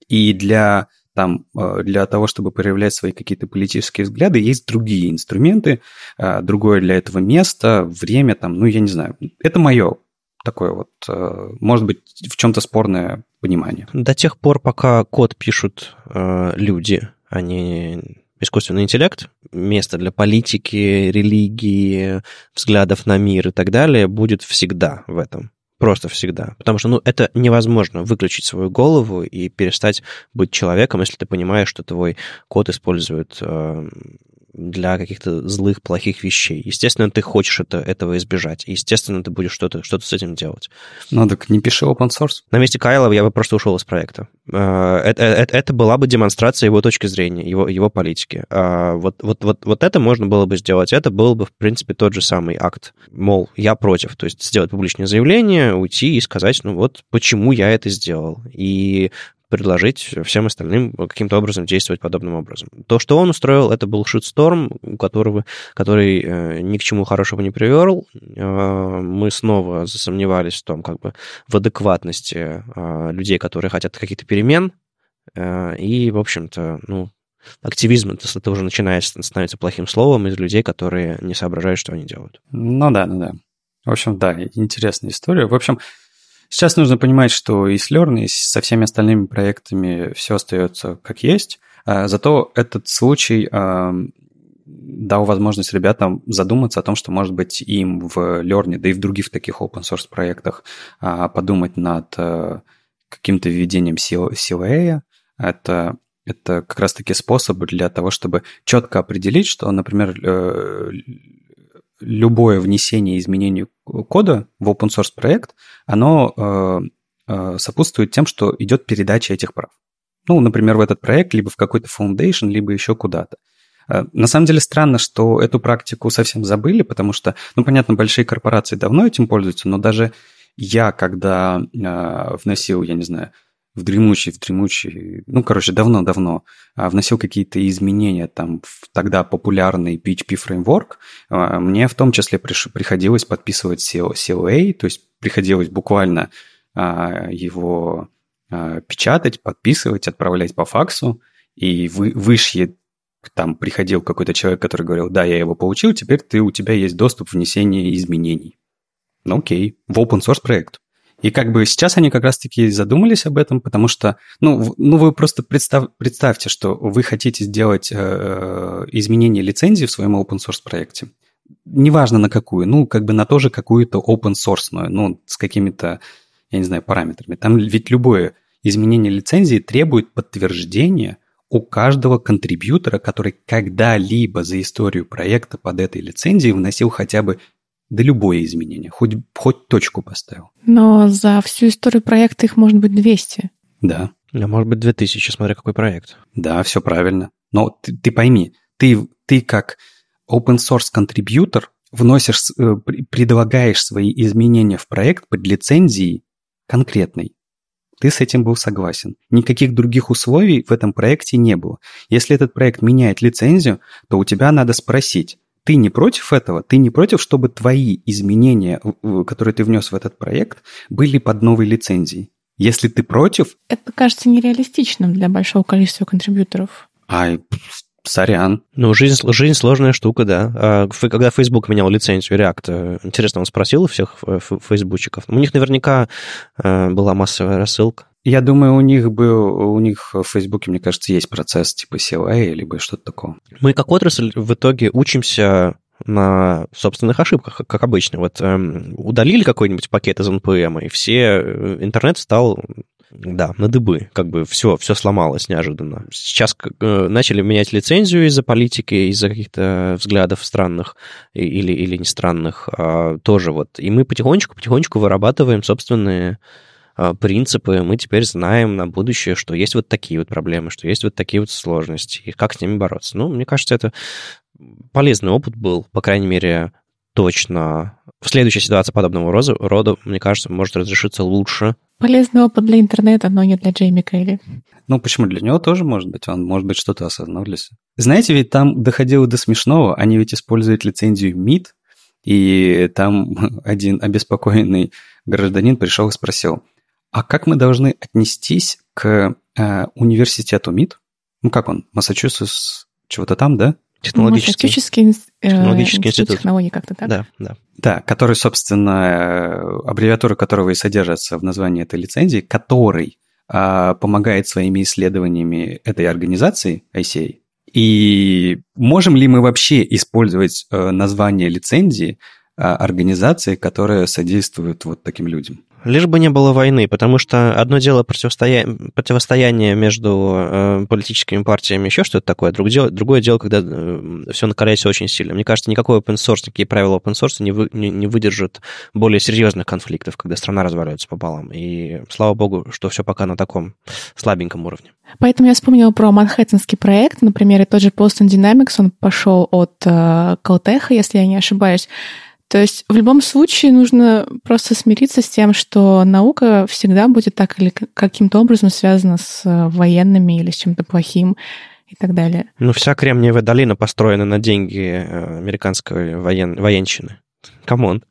И для там э, для того, чтобы проявлять свои какие-то политические взгляды, есть другие инструменты, э, другое для этого место, время, там, ну, я не знаю. Это мое такое вот, э, может быть, в чем-то спорное понимание. До тех пор, пока код пишут э, люди, а не искусственный интеллект, место для политики, религии, взглядов на мир и так далее будет всегда в этом. Просто всегда. Потому что, ну, это невозможно выключить свою голову и перестать быть человеком, если ты понимаешь, что твой код использует э, для каких-то злых, плохих вещей. Естественно, ты хочешь это, этого избежать. Естественно, ты будешь что-то что с этим делать. Ну, так не пиши open source. На месте Кайла я бы просто ушел из проекта. Э, это, это, это была бы демонстрация его точки зрения, его, его политики. А вот, вот, вот, вот это можно было бы сделать. Это был бы, в принципе, тот же самый акт. Мол, я против. То есть сделать публичное заявление, уйти и сказать, ну вот, почему я это сделал. И предложить всем остальным каким-то образом действовать подобным образом. То, что он устроил, это был шутсторм, у которого, который э, ни к чему хорошему не привел. Э, мы снова засомневались в том, как бы в адекватности э, людей, которые хотят каких-то перемен. Э, и, в общем-то, ну, активизм это, это уже начинает становиться плохим словом из людей, которые не соображают, что они делают. Ну да, ну да. В общем, да, интересная история. В общем, Сейчас нужно понимать, что и с Learn, и со всеми остальными проектами все остается как есть. А, зато этот случай дал возможность ребятам задуматься о том, что, может быть, им в Learn, да и в других таких open source проектах а, подумать над э, каким-то введением CLA. Это, это как раз-таки способ для того, чтобы четко определить, что, например, э, любое внесение изменений кода в open source проект, оно э, сопутствует тем, что идет передача этих прав. Ну, например, в этот проект, либо в какой-то foundation, либо еще куда-то. Э, на самом деле странно, что эту практику совсем забыли, потому что, ну, понятно, большие корпорации давно этим пользуются, но даже я, когда э, вносил, я не знаю, в дремучий, в дремучий, ну, короче, давно-давно э, вносил какие-то изменения там в тогда популярный PHP фреймворк, э, мне в том числе приш, приходилось подписывать CLA, то есть приходилось буквально э, его печатать, подписывать, отправлять по факсу, и вы, вышье там приходил какой-то человек, который говорил, да, я его получил, теперь ты, у тебя есть доступ внесения изменений. Ну окей, в open source проект. И как бы сейчас они как раз-таки задумались об этом, потому что, ну, ну вы просто представь, представьте, что вы хотите сделать э, изменение лицензии в своем open source проекте. Неважно на какую, ну, как бы на тоже какую-то open source, ну, с какими-то, я не знаю, параметрами. Там ведь любое изменение лицензии требует подтверждения у каждого контрибьютора, который когда-либо за историю проекта под этой лицензией вносил хотя бы да любое изменение, хоть, хоть точку поставил. Но за всю историю проекта их может быть 200. Да. А может быть 2000, смотря какой проект. Да, все правильно. Но ты, ты пойми, ты, ты как open source контрибьютор вносишь, э, предлагаешь свои изменения в проект под лицензией конкретной. Ты с этим был согласен. Никаких других условий в этом проекте не было. Если этот проект меняет лицензию, то у тебя надо спросить, ты не против этого? Ты не против, чтобы твои изменения, которые ты внес в этот проект, были под новой лицензией? Если ты против... Это кажется нереалистичным для большого количества контрибьюторов. Ай, сорян. Ну, жизнь, жизнь сложная штука, да. А, когда Facebook менял лицензию React, э, интересно, он спросил у всех фейсбучиков? У них наверняка э, была массовая рассылка. Я думаю, у них был, у них в Фейсбуке, мне кажется, есть процесс типа CLA, либо что-то такое. Мы как отрасль в итоге учимся на собственных ошибках, как обычно. Вот эм, удалили какой-нибудь пакет из NPM, и все, э, интернет стал да, на дыбы, как бы все, все сломалось неожиданно. Сейчас э, начали менять лицензию из-за политики, из-за каких-то взглядов странных или, или не странных э, тоже вот. И мы потихонечку-потихонечку вырабатываем собственные а, принципы, мы теперь знаем на будущее, что есть вот такие вот проблемы, что есть вот такие вот сложности, и как с ними бороться. Ну, мне кажется, это полезный опыт был, по крайней мере, точно. В следующей ситуации подобного рода, мне кажется, может разрешиться лучше. Полезный опыт для интернета, но не для Джейми Кейли. Ну, почему? Для него тоже может быть. Он, может быть, что-то осознал для себя. Знаете, ведь там доходило до смешного. Они ведь используют лицензию MIT, и там <laughs> один обеспокоенный гражданин пришел и спросил, а как мы должны отнестись к э, университету МИД? Ну, как он? Массачусетс, чего-то там, да? Технологический, Массачусетский, э, Технологический институт, институт технологий как-то так? Да, да. Да, который, собственно, э, аббревиатура которого и содержится в названии этой лицензии, который э, помогает своими исследованиями этой организации, ICA. И можем ли мы вообще использовать э, название лицензии э, организации, которая содействует вот таким людям? Лишь бы не было войны, потому что одно дело противостояние, противостояние между э, политическими партиями, еще что-то такое, друг дело, другое дело, когда э, все накаляется очень сильно. Мне кажется, никакой open source, никакие правила open source не, вы, не выдержат более серьезных конфликтов, когда страна разваливается пополам. И слава богу, что все пока на таком слабеньком уровне. Поэтому я вспомнила про манхэттенский проект, например, и тот же Boston Dynamics, он пошел от э, Caltech, если я не ошибаюсь, то есть в любом случае нужно просто смириться с тем, что наука всегда будет так или каким-то образом связана с э, военными или с чем-то плохим и так далее. Ну, вся Кремниевая долина построена на деньги э, американской воен... военщины. Come on.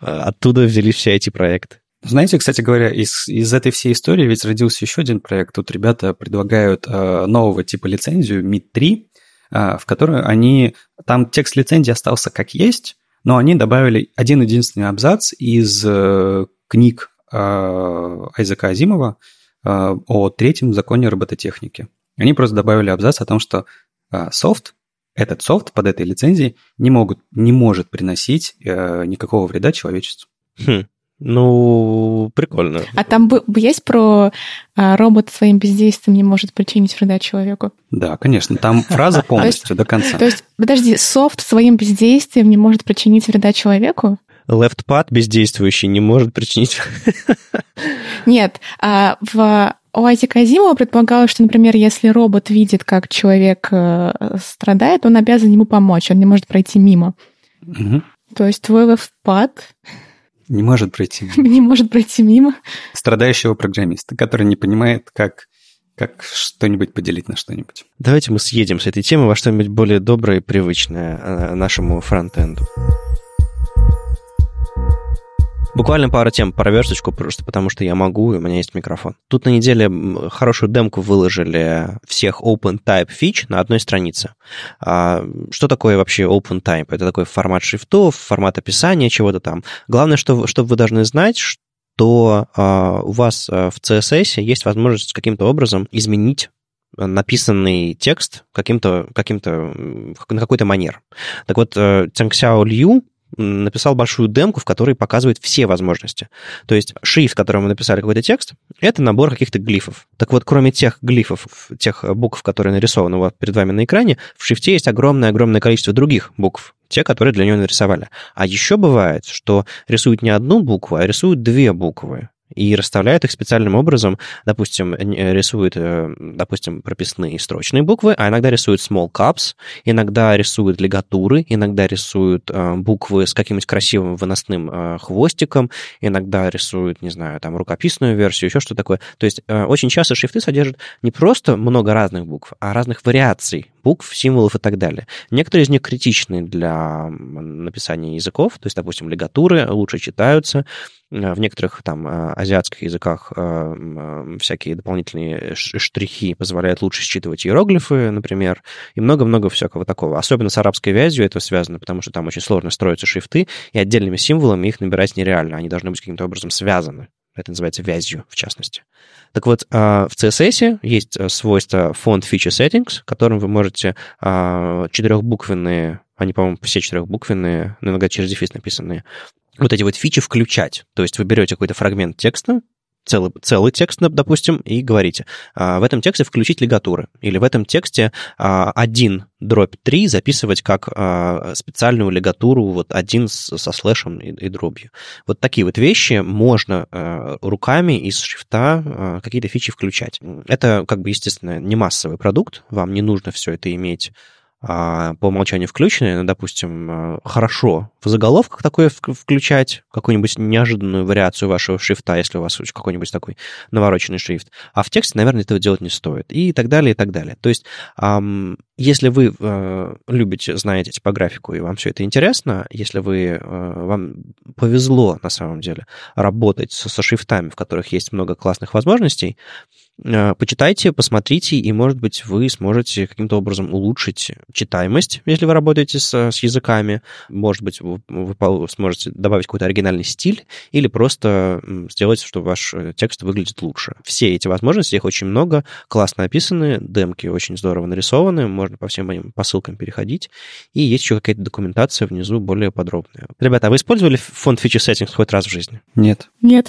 Оттуда взялись все эти проекты. Знаете, кстати говоря, из, из этой всей истории ведь родился еще один проект. Тут ребята предлагают э, нового типа лицензию MIT-3, э, в которой они... Там текст лицензии остался как есть, но они добавили один единственный абзац из э, книг Айзека Азимова о третьем законе робототехники. Они просто добавили абзац о том, что софт, этот софт под этой лицензией не, могут, не может приносить никакого вреда человечеству. Хм. Ну, прикольно. А там есть про а, робот своим бездействием не может причинить вреда человеку? Да, конечно. Там <laughs> фраза полностью до конца. То есть, подожди, софт своим бездействием не может причинить вреда человеку? LeftPad бездействующий не может причинить... <laughs> Нет, а в у Айзека Азимова предполагалось, что, например, если робот видит, как человек э, страдает, он обязан ему помочь, он не может пройти мимо. Угу. То есть твой левпад не может пройти <laughs> мимо. Не может пройти мимо. Страдающего программиста, который не понимает, как как что-нибудь поделить на что-нибудь. Давайте мы съедем с этой темы во что-нибудь более доброе и привычное э, нашему фронтенду. Буквально пару тем про версточку, просто потому что я могу, и у меня есть микрофон. Тут на неделе хорошую демку выложили всех OpenType фич на одной странице. А, что такое вообще OpenType? Это такой формат шрифтов, формат описания чего-то там. Главное, что, что вы должны знать, что а, у вас а, в CSS есть возможность каким-то образом изменить написанный текст каким-то, каким-то, на какой-то манер. Так вот, Цянксяо Лью написал большую демку, в которой показывает все возможности. То есть шрифт, которым мы написали какой-то текст, это набор каких-то глифов. Так вот, кроме тех глифов, тех букв, которые нарисованы вас перед вами на экране, в шрифте есть огромное-огромное количество других букв, те, которые для него нарисовали. А еще бывает, что рисуют не одну букву, а рисуют две буквы и расставляют их специальным образом. Допустим, э, рисуют, э, допустим, прописные строчные буквы, а иногда рисуют small caps, иногда рисуют лигатуры, иногда рисуют э, буквы с каким-нибудь красивым выносным хвостиком, иногда рисуют, не знаю, там, рукописную версию, еще что такое. То есть очень часто шрифты содержат не просто много разных букв, а разных вариаций букв, символов и так далее. Некоторые из них критичны для написания языков, то есть, допустим, лигатуры лучше читаются, в некоторых там а, азиатских языках а, всякие дополнительные штрихи позволяют лучше считывать иероглифы, например, и много-много всякого такого. Особенно с арабской вязью это связано, потому что там очень сложно строятся шрифты, и отдельными символами их набирать нереально. Они должны быть каким-то образом связаны. Это называется вязью, в частности. Так вот, а, в CSS есть свойство Font Feature Settings, которым вы можете четырехбуквенные, они, по-моему, все четырехбуквенные, но иногда через дефис написанные, вот эти вот фичи включать. То есть вы берете какой-то фрагмент текста, целый, целый текст, допустим, и говорите, а, в этом тексте включить лигатуры, или в этом тексте а, один дробь 3 записывать как а, специальную лигатуру, вот один со слэшем и, дробью. Вот такие вот вещи можно руками из шрифта какие-то фичи включать. Это, как бы, естественно, не массовый продукт, вам не нужно все это иметь а, по умолчанию включены, ну, допустим, а, хорошо в заголовках такое включать, какую-нибудь неожиданную вариацию вашего шрифта, если у вас какой-нибудь такой навороченный шрифт, а в тексте, наверное, этого делать не стоит, и так далее, и так далее. То есть, если вы э, любите, знаете типографику, и вам все это интересно, если вы, вам повезло, на самом деле, работать со шрифтами, в которых есть много классных возможностей, почитайте, посмотрите, и, может быть, вы сможете каким-то образом улучшить читаемость, если вы работаете с, с языками. Может быть, вы, вы сможете добавить какой-то оригинальный стиль или просто сделать, чтобы ваш э, текст выглядит лучше. Все эти возможности, их очень много, классно описаны, демки очень здорово нарисованы, можно по всем этим посылкам переходить, и есть еще какая-то документация внизу более подробная. Ребята, а вы использовали фонд Feature Settings хоть раз в жизни? Нет. Нет.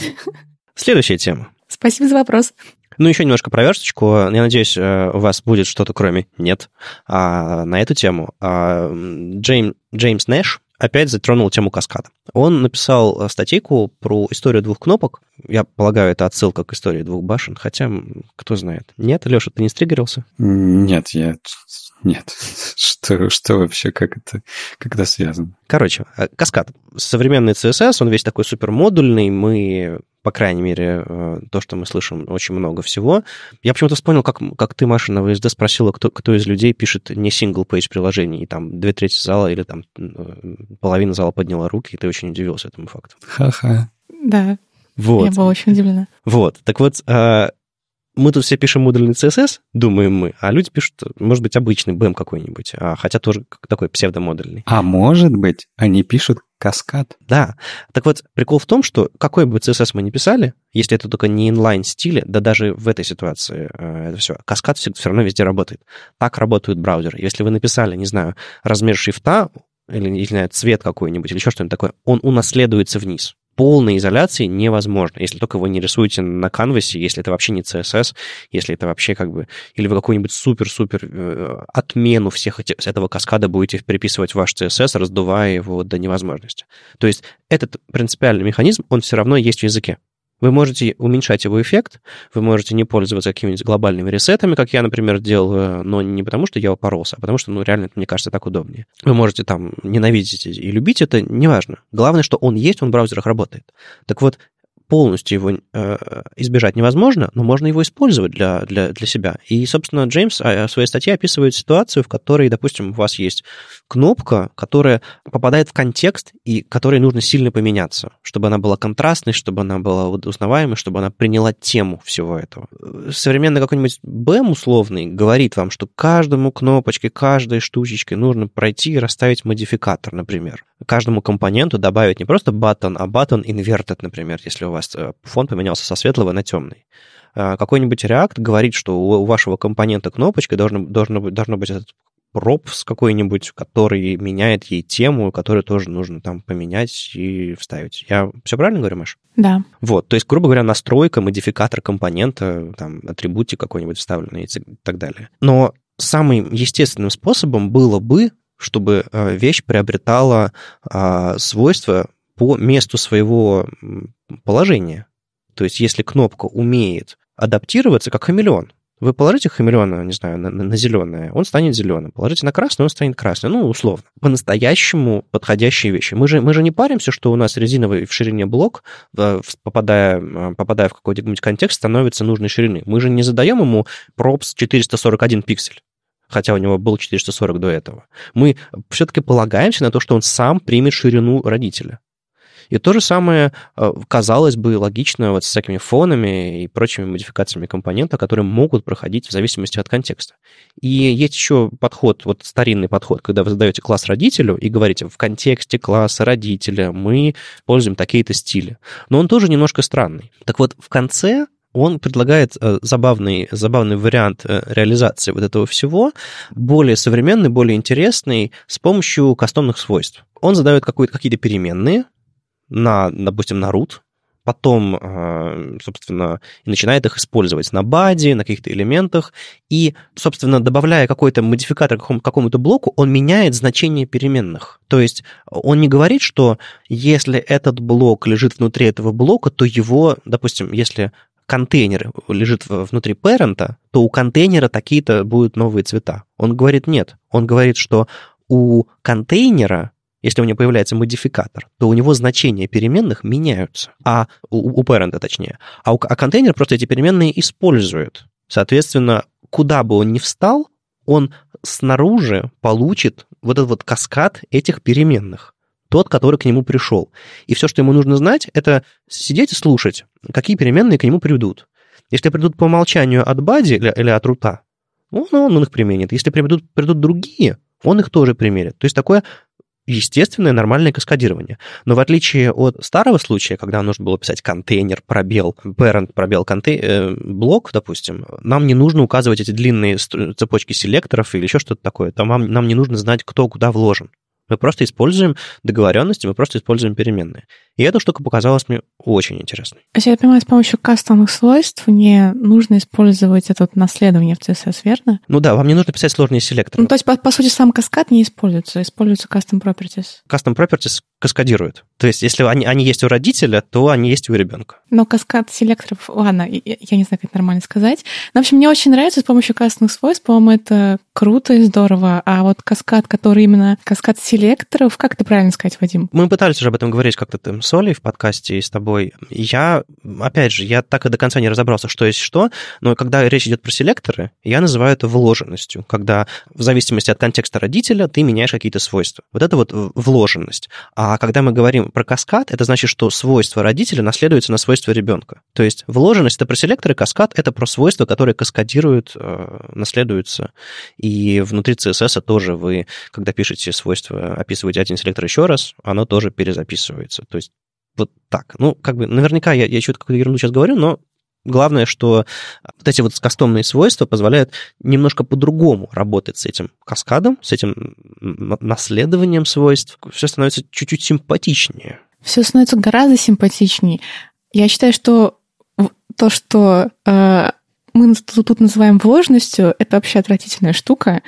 Следующая тема. Спасибо за вопрос. Ну, еще немножко про версточку. Я надеюсь, э, у вас будет что-то кроме «нет» а, на эту тему. А, Джейм, Джеймс Нэш опять затронул тему каскада. Он написал статейку про историю двух кнопок. Я полагаю, это отсылка к истории двух башен, хотя кто знает. Нет, Леша, ты не стригерился? Нет, я... <laughs> Нет. Что, что вообще, как это, как это связано? Короче, э, каскад. Современный CSS, он весь такой супермодульный. Мы по крайней мере, э, то, что мы слышим, очень много всего. Я почему-то вспомнил, как, как ты, Маша, на WSD спросила, кто, кто из людей пишет не single-page приложений, и там две трети зала или там э, половина зала подняла руки, и ты очень удивился этому факту. Ха-ха. Да, вот. я была очень удивлена. Вот, так вот, э, мы тут все пишем модульный CSS, думаем мы, а люди пишут, может быть, обычный BEM какой-нибудь, а, хотя тоже такой псевдомодульный. А может быть, они пишут Каскад? Да. Так вот, прикол в том, что какой бы CSS мы ни писали, если это только не inline стиле, да даже в этой ситуации э, это все, каскад все, все равно везде работает. Так работают браузеры. Если вы написали, не знаю, размер шрифта, или, знаю, цвет какой-нибудь, или еще что-нибудь такое, он унаследуется вниз полной изоляции невозможно, если только вы не рисуете на канвасе, если это вообще не CSS, если это вообще как бы... Или вы какую-нибудь супер-супер э, отмену всех эти, этого каскада будете приписывать в ваш CSS, раздувая его до невозможности. То есть этот принципиальный механизм, он все равно есть в языке. Вы можете уменьшать его эффект, вы можете не пользоваться какими-нибудь глобальными ресетами, как я, например, делаю, но не потому, что я упоролся, а потому что, ну, реально, мне кажется, так удобнее. Вы можете там ненавидеть и любить это, неважно. Главное, что он есть, он в браузерах работает. Так вот, полностью его э, избежать невозможно, но можно его использовать для, для, для себя. И, собственно, Джеймс а, в своей статье описывает ситуацию, в которой, допустим, у вас есть кнопка, которая попадает в контекст и которой нужно сильно поменяться, чтобы она была контрастной, чтобы она была узнаваемой, чтобы она приняла тему всего этого. Современный какой-нибудь BEM условный говорит вам, что каждому кнопочке, каждой штучечкой нужно пройти и расставить модификатор, например. Каждому компоненту добавить не просто button, а button inverted, например, если у вас э, фон поменялся со светлого на темный. Э, какой-нибудь React говорит, что у вашего компонента кнопочка должно, должно, быть, должно быть этот пропс какой-нибудь, который меняет ей тему, который тоже нужно там поменять и вставить. Я все правильно говорю, Маш? Да. Вот, то есть, грубо говоря, настройка, модификатор компонента, там, атрибутик какой-нибудь вставленный и так далее. Но самым естественным способом было бы, чтобы э, вещь приобретала а, свойства по месту своего положения. То есть если кнопка умеет адаптироваться, как хамелеон, вы положите хамелеона, не знаю, на, на, зеленое, он станет зеленым. Положите на красное, он станет красным. Ну, условно. По-настоящему подходящие вещи. Мы же, мы же не паримся, что у нас резиновый в ширине блок, попадая, попадая в какой-нибудь контекст, становится нужной ширины. Мы же не задаем ему props 441 пиксель хотя у него был 440 до этого. Мы все-таки полагаемся на то, что он сам примет ширину родителя. И то же самое, э, казалось бы, логично вот с всякими фонами и прочими модификациями компонента, которые могут проходить в зависимости от контекста. И есть еще подход, вот старинный подход, когда вы задаете класс родителю и говорите, в контексте класса родителя мы используем такие-то стили. Но он тоже немножко странный. Так вот, в конце он предлагает э, забавный, забавный вариант э, реализации вот этого всего, более современный, более интересный, с помощью кастомных свойств. Он задает какие-то переменные, на, допустим, на root, потом, э, собственно, и начинает их использовать на баде, на каких-то элементах, и, собственно, добавляя какой-то модификатор к какому-то блоку, он меняет значение переменных. То есть он не говорит, что если этот блок лежит внутри этого блока, то его, допустим, если контейнер лежит внутри парента, то у контейнера такие-то будут новые цвета. Он говорит нет. Он говорит, что у контейнера если у него появляется модификатор, то у него значения переменных меняются, а у, у parent точнее. А, у, а контейнер просто эти переменные использует. Соответственно, куда бы он ни встал, он снаружи получит вот этот вот каскад этих переменных тот, который к нему пришел. И все, что ему нужно знать, это сидеть и слушать, какие переменные к нему придут. Если придут по умолчанию от бади или, от рута, ну, он, он их применит. Если придут, придут другие, он их тоже примерит. То есть такое естественное нормальное каскадирование. Но в отличие от старого случая, когда нужно было писать контейнер, пробел, parent, пробел, контей... Э, блок, допустим, нам не нужно указывать эти длинные цепочки селекторов или еще что-то такое. Там нам не нужно знать, кто куда вложен. Мы просто используем договоренности, мы просто используем переменные. И эта штука показалась мне очень интересной. Если я понимаю, с помощью кастомных свойств мне нужно использовать это вот наследование в CSS, верно? Ну да, вам не нужно писать сложные селекторы. Ну, то есть, по, по сути, сам каскад не используется, используется custom properties. Custom properties каскадируют. То есть, если они, они есть у родителя, то они есть у ребенка. Но каскад селекторов, ладно, я, я не знаю, как это нормально сказать. Но, в общем, мне очень нравится с помощью кастомных свойств, по-моему, это круто и здорово. А вот каскад, который именно каскад селекторов, как это правильно сказать, Вадим? Мы пытались уже об этом говорить как-то там с Олей в подкасте и с тобой. Я, опять же, я так и до конца не разобрался, что есть что, но когда речь идет про селекторы, я называю это вложенностью, когда в зависимости от контекста родителя ты меняешь какие-то свойства. Вот это вот вложенность. А А когда мы говорим про каскад, это значит, что свойства родителя наследуются на свойства ребенка. То есть вложенность это про селектор, и каскад это про свойства, которые каскадируют, э, наследуются. И внутри CSS тоже вы, когда пишете свойства, описываете один селектор еще раз, оно тоже перезаписывается. То есть вот так. Ну, как бы, наверняка я, я что-то какую-то ерунду сейчас говорю, но Главное, что вот эти вот кастомные свойства позволяют немножко по-другому работать с этим каскадом, с этим наследованием свойств. Все становится чуть-чуть симпатичнее. Все становится гораздо симпатичнее. Я считаю, что то, что э, мы тут называем вложенностью, это вообще отвратительная штука.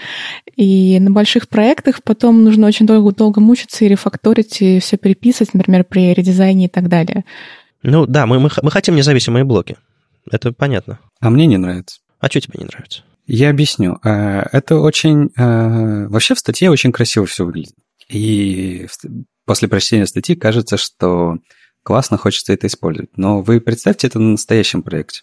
И на больших проектах потом нужно очень долго, долго мучиться и рефакторить, и все переписывать, например, при редизайне и так далее. Ну да, мы, мы, мы хотим независимые блоки. Это понятно. А мне не нравится. А что тебе не нравится? Я объясню. Э, это очень... Э, вообще в статье очень красиво все выглядит. И после прочтения статьи кажется, что классно, хочется это использовать. Но вы представьте это на настоящем проекте,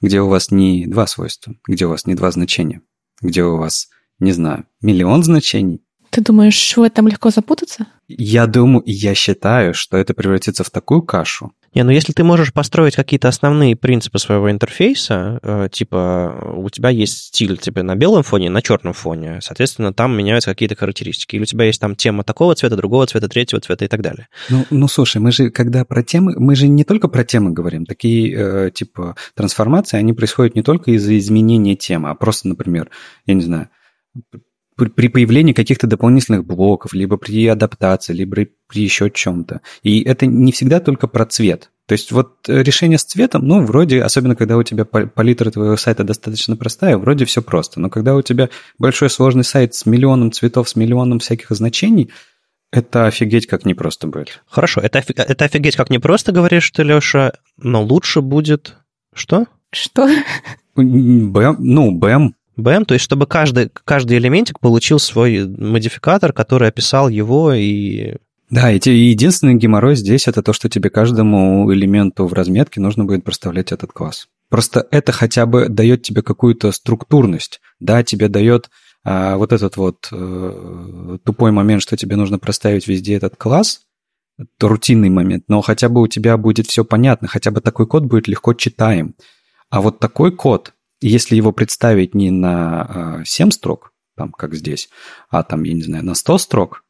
где у вас не два свойства, где у вас не два значения, где у вас, не знаю, миллион значений. Ты думаешь, в этом легко запутаться? Я думаю, я считаю, что это превратится в такую кашу, не, ну если ты можешь построить какие-то основные принципы своего интерфейса, э, типа у тебя есть стиль типа на белом фоне, на черном фоне, соответственно, там меняются какие-то характеристики. Или у тебя есть там тема такого цвета, другого цвета, третьего цвета и так далее. Ну, ну слушай, мы же, когда про темы, мы же не только про темы говорим. Такие, э, типа, трансформации, они происходят не только из-за изменения темы, а просто, например, я не знаю, при появлении каких-то дополнительных блоков, либо при адаптации, либо при еще чем-то. И это не всегда только про цвет. То есть вот э, решение с цветом, ну, вроде, особенно когда у тебя палитра твоего сайта достаточно простая, вроде все просто. Но когда у тебя большой сложный сайт с миллионом цветов, с миллионом всяких значений, это офигеть как непросто будет. Хорошо, это, это офигеть как непросто, говоришь ты, Леша, но лучше будет... Что? Что? БМ, ну, БМ BM, то есть чтобы каждый, каждый элементик получил свой модификатор, который описал его и... Да, и единственный геморрой здесь это то, что тебе каждому элементу в разметке нужно будет проставлять этот класс. Просто это хотя бы дает тебе какую-то структурность, да, тебе дает а, вот этот вот а, тупой момент, что тебе нужно проставить везде этот класс, это рутинный момент, но хотя бы у тебя будет все понятно, хотя бы такой код будет легко читаем. А вот такой код, если его представить не на 7 а, строк, там, как здесь, а там, я не знаю, на 100 строк,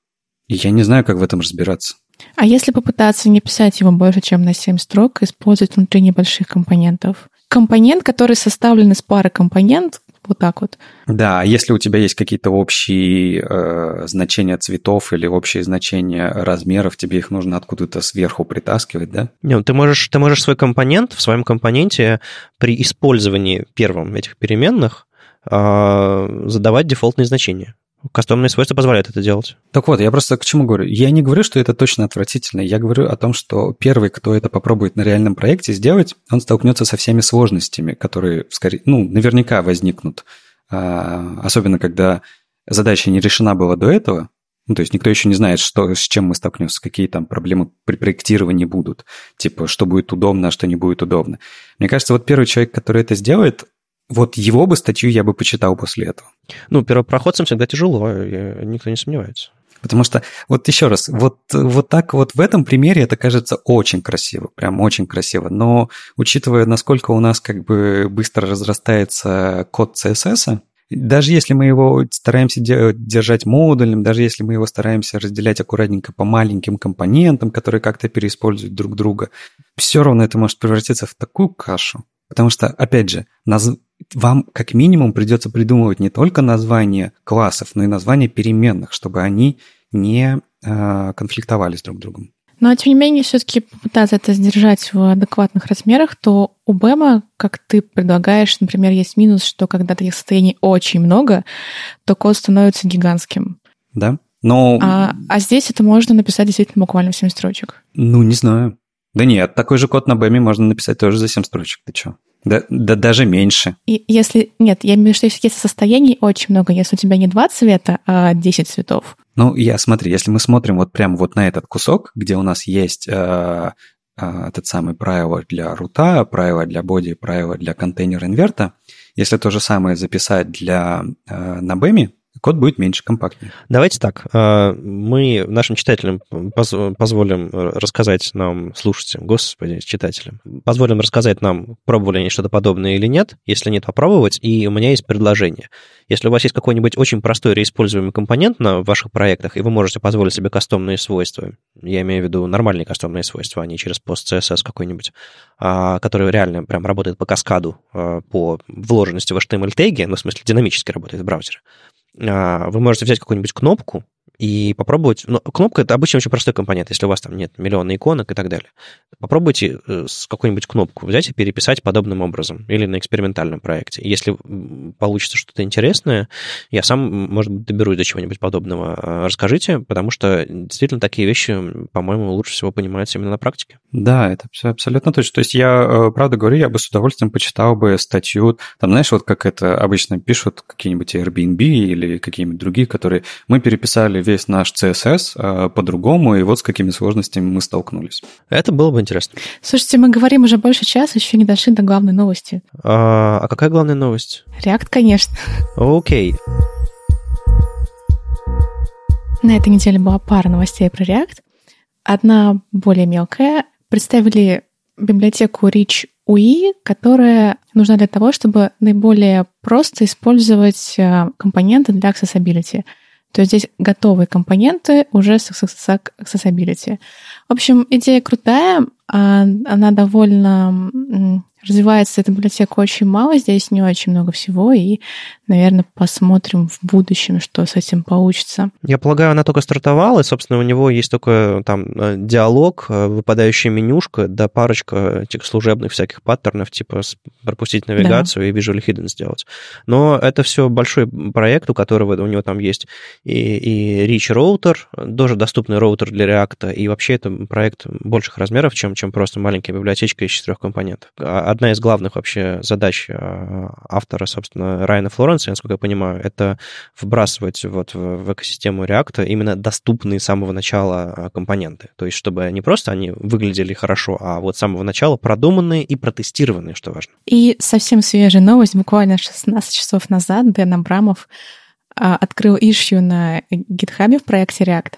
я не знаю, как в этом разбираться. А если попытаться не писать его больше, чем на 7 строк, использовать внутри небольших компонентов? Компонент, который составлен из пары компонент, вот так вот. Да, если у тебя есть какие-то общие э, значения цветов или общие значения размеров, тебе их нужно откуда-то сверху притаскивать, да? Не, ну ты можешь, ты можешь свой компонент в своем компоненте при использовании первым этих переменных э, задавать дефолтные значения. Кастомные свойства позволяют это делать. Так вот, я просто к чему говорю? Я не говорю, что это точно отвратительно. Я говорю о том, что первый, кто это попробует на реальном проекте сделать, он столкнется со всеми сложностями, которые, скорее, ну, наверняка возникнут. А, особенно, когда задача не решена была до этого, ну, то есть никто еще не знает, что, с чем мы столкнемся, какие там проблемы при проектировании будут. Типа, что будет удобно, а что не будет удобно. Мне кажется, вот первый человек, который это сделает, вот его бы статью я бы почитал после этого. Ну, первопроходцам всегда тяжело, никто не сомневается. Потому что, вот еще раз, вот, вот так вот в этом примере это кажется очень красиво, прям очень красиво. Но учитывая, насколько у нас как бы быстро разрастается код CSS, даже если мы его стараемся держать модульным, даже если мы его стараемся разделять аккуратненько по маленьким компонентам, которые как-то переиспользуют друг друга, все равно это может превратиться в такую кашу. Потому что, опять же, наз вам как минимум придется придумывать не только названия классов, но и названия переменных, чтобы они не э, конфликтовали с друг другом. Но, тем не менее, все-таки попытаться это сдержать в адекватных размерах, то у БЭМа, как ты предлагаешь, например, есть минус, что когда таких состояний очень много, то код становится гигантским. Да, но... А, а здесь это можно написать действительно буквально в 7 строчек. Ну, не знаю. Да нет, такой же код на БЭМе можно написать тоже за 7 строчек. Ты что? Да, да даже меньше. И если... Нет, я имею в виду, что если состояний очень много, если у тебя не два цвета, а 10 цветов. Ну, я смотри, если мы смотрим вот прямо вот на этот кусок, где у нас есть э, э, этот самый правило для рута, правило для боди, правило для контейнер инверта, если то же самое записать для э, на BEM, код будет меньше, компактнее. Давайте так. Мы нашим читателям позволим рассказать нам, слушайте, господи, читателям, позволим рассказать нам, пробовали они что-то подобное или нет. Если нет, попробовать. И у меня есть предложение. Если у вас есть какой-нибудь очень простой реиспользуемый компонент на ваших проектах, и вы можете позволить себе кастомные свойства, я имею в виду нормальные кастомные свойства, а не через post-CSS какой-нибудь, а, который реально прям работает по каскаду, а, по вложенности в HTML-теги, ну, в смысле, динамически работает в браузере, а, вы можете взять какую-нибудь кнопку, и попробовать... Ну, кнопка — это обычно очень простой компонент, если у вас там нет миллиона иконок и так далее. Попробуйте э, с какую-нибудь кнопку взять и переписать подобным образом или на экспериментальном проекте. Если получится что-то интересное, я сам, может быть, доберусь до чего-нибудь подобного. А, расскажите, потому что действительно такие вещи, по-моему, лучше всего понимаются именно на практике. Да, это все абсолютно точно. То есть я, э, правда говорю, я бы с удовольствием почитал бы статью, там, знаешь, вот как это обычно пишут какие-нибудь Airbnb или какие-нибудь другие, которые мы переписали весь наш CSS а, по-другому, и вот с какими сложностями мы столкнулись. Это было бы интересно. Слушайте, мы говорим уже больше часа, еще не дошли до главной новости. А, а какая главная новость? React, конечно. Окей. На этой неделе была пара новостей про React. Одна более мелкая. Представили библиотеку Rich UI, которая нужна для того, чтобы наиболее просто использовать а, компоненты для accessibility — то есть здесь готовые компоненты уже с accessibility. В общем, идея крутая, а она довольно развивается эта библиотека очень мало, здесь не очень много всего, и, наверное, посмотрим в будущем, что с этим получится. Я полагаю, она только стартовала, и, собственно, у него есть только там э, диалог, э, выпадающая менюшка, да парочка этих служебных всяких паттернов, типа пропустить навигацию да. и Visual Hidden сделать. Но это все большой проект, у которого у него там есть и, и Rich роутер, тоже доступный роутер для React, и вообще это проект больших размеров, чем, чем просто маленькая библиотечка из четырех компонентов. Одна из главных вообще задач э, автора, собственно, Райана Флоренса, насколько я понимаю, это вбрасывать вот в экосистему React именно доступные с самого начала э, компоненты. То есть, чтобы не просто они выглядели хорошо, а вот с самого начала продуманные и протестированные, что важно. И совсем свежая новость. Буквально 16 часов назад Дэн Абрамов а, открыл ишью на GitHub в проекте React.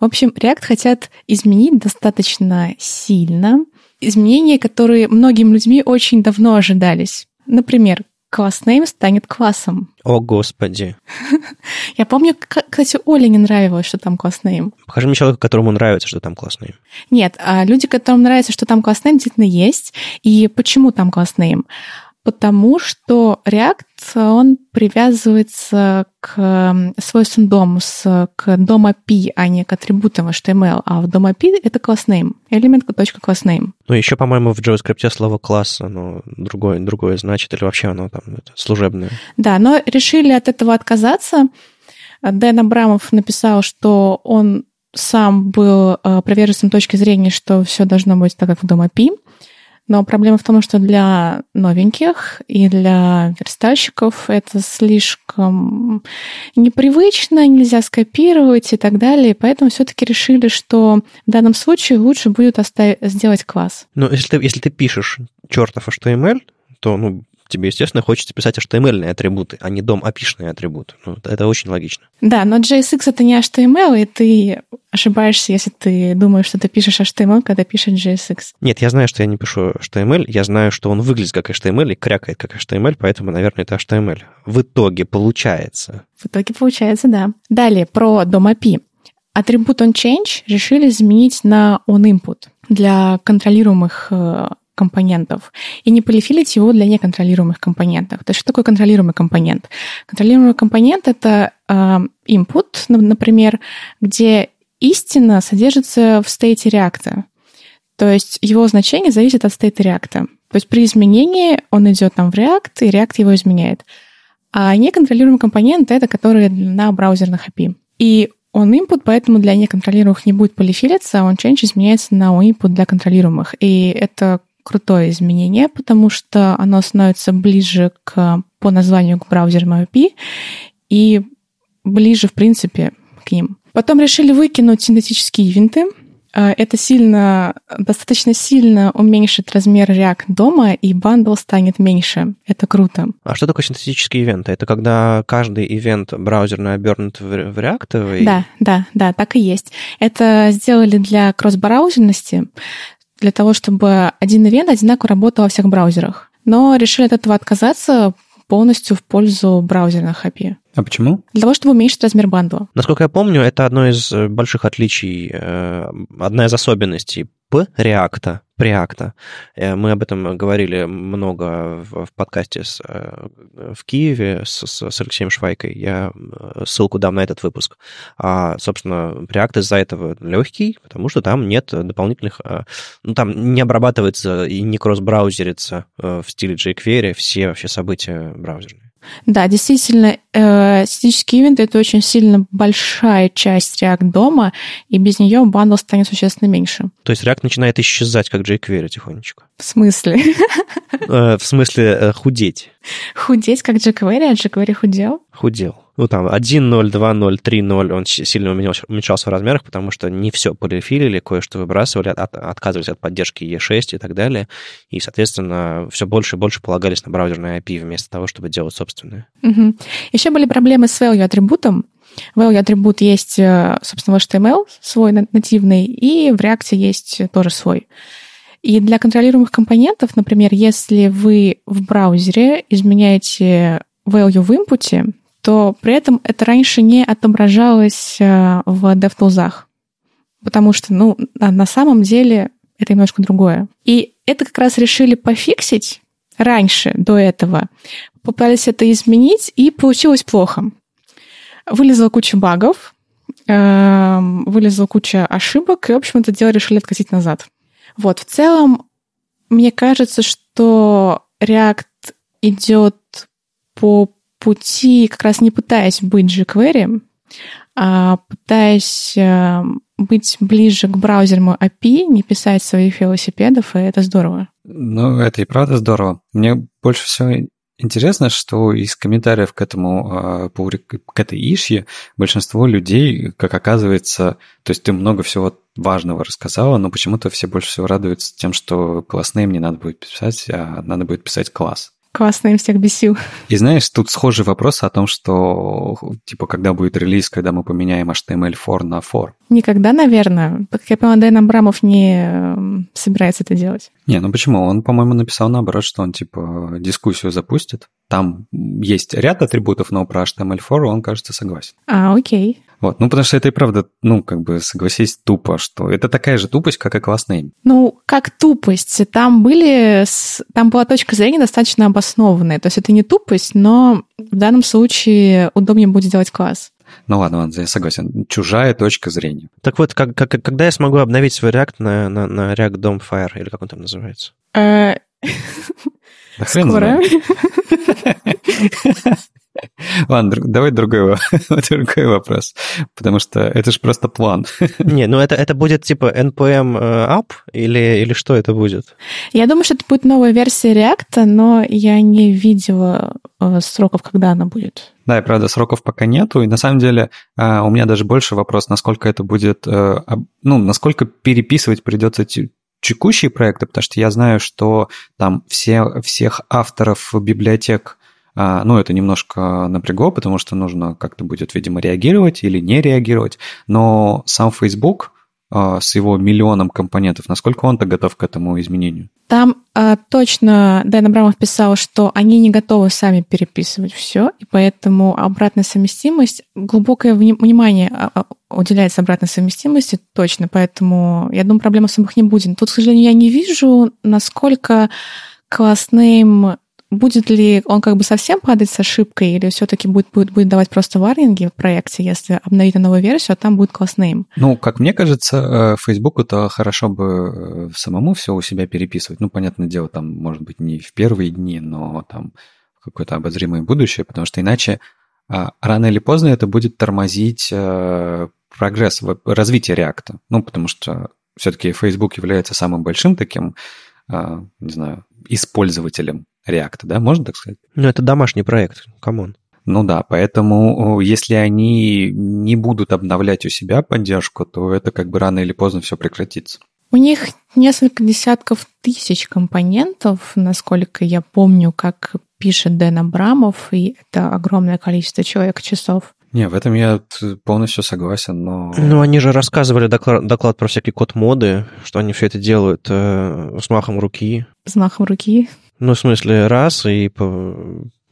В общем, React хотят изменить достаточно сильно, изменения, которые многим людьми очень давно ожидались. Например, класс name станет классом. О, господи. <laughs> Я помню, кстати, Оле не нравилось, что там класс name. Покажи мне человека, которому нравится, что там класс name. Нет, а люди, которым нравится, что там класс name, действительно есть. И почему там класс name? Потому что React, он привязывается к свойствам DOM, с, к DOM API, а не к атрибутам HTML. А в DOM API это class name, элемент class name. Ну, еще, по-моему, в JavaScript слово класс, оно другое, другое значит, или вообще оно там служебное. Да, но решили от этого отказаться. Дэн Абрамов написал, что он сам был э, приверженцем точки зрения, что все должно быть так, как в DOM API. Но проблема в том, что для новеньких и для верстальщиков это слишком непривычно, нельзя скопировать и так далее. Поэтому все-таки решили, что в данном случае лучше будет оставить, сделать класс. Но если ты, если ты пишешь чертов HTML, то ну, тебе, естественно, хочется писать HTML-ные атрибуты, а не дом опишные атрибуты. Ну, это очень логично. Да, но JSX это не HTML, и ты ошибаешься, если ты думаешь, что ты пишешь HTML, когда пишешь JSX. Нет, я знаю, что я не пишу HTML, я знаю, что он выглядит как HTML и крякает как HTML, поэтому, наверное, это HTML. В итоге получается. В итоге получается, да. Далее, про DOM API. Атрибут onChange решили изменить на onInput для контролируемых э, компонентов и не полифилить его для неконтролируемых компонентов. То есть что такое контролируемый компонент? Контролируемый компонент — это э, input, например, где истина содержится в стейте реакта. То есть его значение зависит от стейта реакта. То есть при изменении он идет там в React, и React его изменяет. А неконтролируемый компонент — это который на браузерных API. И он input, поэтому для неконтролируемых не будет полифилиться, а он change изменяется на input для контролируемых. И это крутое изменение, потому что оно становится ближе к, по названию к браузерам API и ближе, в принципе, к ним. Потом решили выкинуть синтетические ивенты. Э, это сильно, достаточно сильно уменьшит размер React дома, и бандл станет меньше. Это круто. А что такое синтетические ивенты? Это когда каждый ивент браузерный обернут в React? Да, да, да, так и есть. Это сделали для кросс-браузерности, для того, чтобы один ивент одинаково работал во всех браузерах. Но решили от этого отказаться полностью в пользу браузерных API. А почему? Для того, чтобы уменьшить размер бандла. Насколько я помню, это одно из э, больших отличий, э, одна из особенностей P React. Э, мы об этом говорили много в подкасте с, в Киеве с, с Алексеем Швайкой. Я ссылку дам на этот выпуск. А, собственно, Preact из-за этого легкий, потому что там нет дополнительных... Ну, там не обрабатывается и не кросс-браузерится в стиле jQuery все вообще события браузерные. Да, действительно, э, статические ивенты — это очень сильно большая часть React дома, и без нее бандл станет существенно меньше. То есть React начинает исчезать, как jQuery тихонечко? В смысле? <laughs> Э, в смысле э, худеть. Худеть, как jQuery, а jQuery худел? Худел. Ну, там 1.0, 2.0, 3.0, он сильно уменьшался в размерах, потому что не все полифилили, кое-что выбрасывали, от, отказывались от поддержки E6 и так далее. И, соответственно, все больше и больше полагались на браузерные API вместо того, чтобы делать собственные. Угу. Еще были проблемы с value атрибутом. Value атрибут есть, э, собственно, в HTML свой нативный, и в React есть тоже свой. И для контролируемых компонентов, например, если вы в браузере изменяете value в инпуте, то при этом это раньше не отображалось э, в DevTools. Потому что, ну, на самом деле это немножко другое. И это как раз решили пофиксить раньше, до этого. Попытались это изменить, и получилось плохо. Вылезла куча багов, эм, вылезла куча ошибок, и, в общем, это дело решили откатить назад. Вот, в целом, мне кажется, что React идет по пути, как раз не пытаясь быть jQuery, а пытаясь э, быть ближе к браузерному API, не писать своих велосипедов, и это здорово. Ну, это и правда здорово. Мне больше всего интересно, что из комментариев к этому, а, к этой ишье большинство людей, как оказывается, то есть ты много всего важного рассказала, но почему-то все больше всего радуются тем, что классные мне надо будет писать, а надо будет писать класс. Классно им всех бесил. И знаешь, тут схожий вопрос о том, что, типа, когда будет релиз, когда мы поменяем HTML4 на for. Никогда, наверное. Как я поняла, Дэн Абрамов не эм, собирается это делать. Не, ну почему? Он, по-моему, написал наоборот, что он, типа, дискуссию запустит. Там есть ряд атрибутов, но про HTML4 он, кажется, согласен. А, окей. Вот. Ну, потому что это и правда, ну, как бы, согласись, тупо, что это такая же тупость, как и классный. Ну, как тупость. Там были... Там была точка зрения достаточно обоснованная. То есть это не тупость, но в данном случае удобнее будет делать класс. Ну ладно, ладно, я согласен. Чужая точка зрения. Так вот, как, как, когда я смогу обновить свой React на, на, на React Dom Fire, или как он там называется? Э, Скоро. <laughs> <laughs> <laughs> Ладно, давай другой, <laughs> другой вопрос, потому что это же просто план. <laughs> Не, ну это, это будет типа npm э, up или, или что это будет? Я думаю, что это будет новая версия React, но я не видела э, сроков, когда она будет. Да, и правда, сроков пока нету. И на самом деле э, у меня даже больше вопрос, насколько это будет, ну, насколько переписывать придется текущие проекты, потому что я знаю, что там все, всех авторов библиотек а, ну, это немножко напрягло, потому что нужно как-то будет, видимо, реагировать или не реагировать. Но сам Facebook а, с его миллионом компонентов, насколько он-то готов к этому изменению? Там а, точно Дэн Абрамов писал, что они не готовы сами переписывать все, и поэтому обратная совместимость, глубокое внимание а, а, уделяется обратной совместимости, точно, поэтому я думаю, проблем особых не будет. Тут, к сожалению, я не вижу, насколько классным Будет ли он как бы совсем падать с ошибкой, или все-таки будет, будет, будет давать просто варнинги в проекте, если обновить новую версию, а там будет классным? Ну, как мне кажется, Facebook э, хорошо бы э, самому все у себя переписывать. Ну, понятное дело, там, может быть, не в первые дни, но там какое-то обозримое будущее, потому что иначе а, рано или поздно это будет тормозить э, прогресс, развитие реакта. Ну, потому что все-таки Facebook является самым большим таким, не знаю, использователем React, да, можно так сказать? Ну, это домашний проект, come on. Ну да, поэтому если они не будут обновлять у себя поддержку, то это как бы рано или поздно все прекратится. У них несколько десятков тысяч компонентов, насколько я помню, как пишет Дэн Абрамов, и это огромное количество человек-часов. Не, в этом я полностью согласен, но... Ну, они же рассказывали доклад, доклад про всякие код-моды, что они все это делают э, с махом руки. С махом руки? Ну, в смысле, раз, и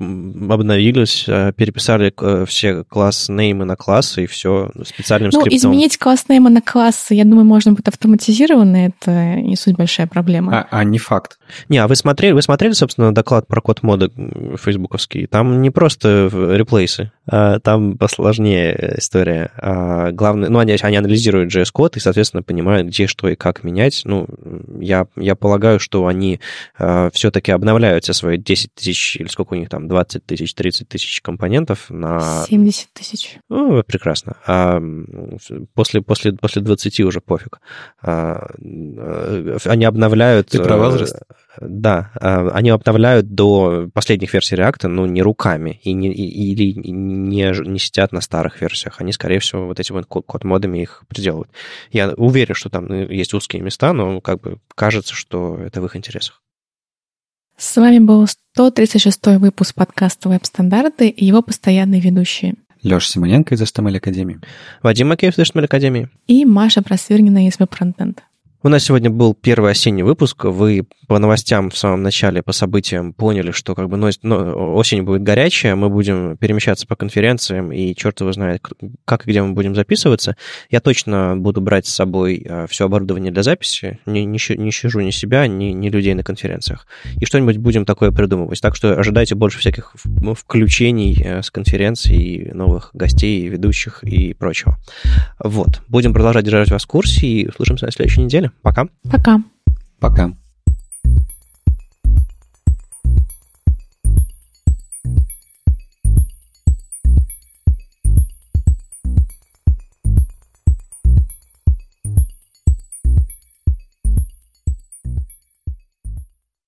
обновились, э, переписали э, все класс-неймы на классы, и все специальным ну, скриптом. изменить класс-неймы на классы, я думаю, можно будет автоматизированно, это не суть большая проблема. А, а не факт. Не, а вы смотрели, вы смотрели, собственно, доклад про код моды фейсбуковский? Там не просто реплейсы, а там посложнее история. А главное, ну, они, они анализируют JS-код и, соответственно, понимают, где, что и как менять. Ну, я, я полагаю, что они а, все-таки обновляют все свои 10 тысяч, или сколько у них там, 20 тысяч, 30 тысяч компонентов на... 70 тысяч. Ну, прекрасно. А после, после, после 20 уже пофиг. А, э, они обновляют... Ты про возраст? Да, а, они обновляют до последних версий React, ну, не руками, и не, и, или не, не сидят на старых версиях. Они, скорее всего, вот этими вот код-модами их приделывают. Я уверен, что там э, есть узкие места, но как бы кажется, что это в их интересах. С вами был 136 выпуск подкаста «Веб-стандарты» и его постоянные ведущие. Леша Симоненко из HTML Академии. Вадим Макеев из HTML Академии. И Маша Просвирнина из Веб-фронтенд. У нас сегодня был первый осенний выпуск. Вы по новостям в самом начале, по событиям поняли, что как бы но, но, осень будет горячая, мы будем перемещаться по конференциям, и черт его знает, как и где мы будем записываться. Я точно буду брать с собой а, все оборудование для записи, не, не, не щажу ни себя, ни, ни людей на конференциях. И что-нибудь будем такое придумывать. Так что ожидайте больше всяких ну, включений э, с конференций, новых гостей, ведущих и прочего. Вот. Будем продолжать держать вас в курсе и услышимся на следующей неделе. Пока. Пока. Пока.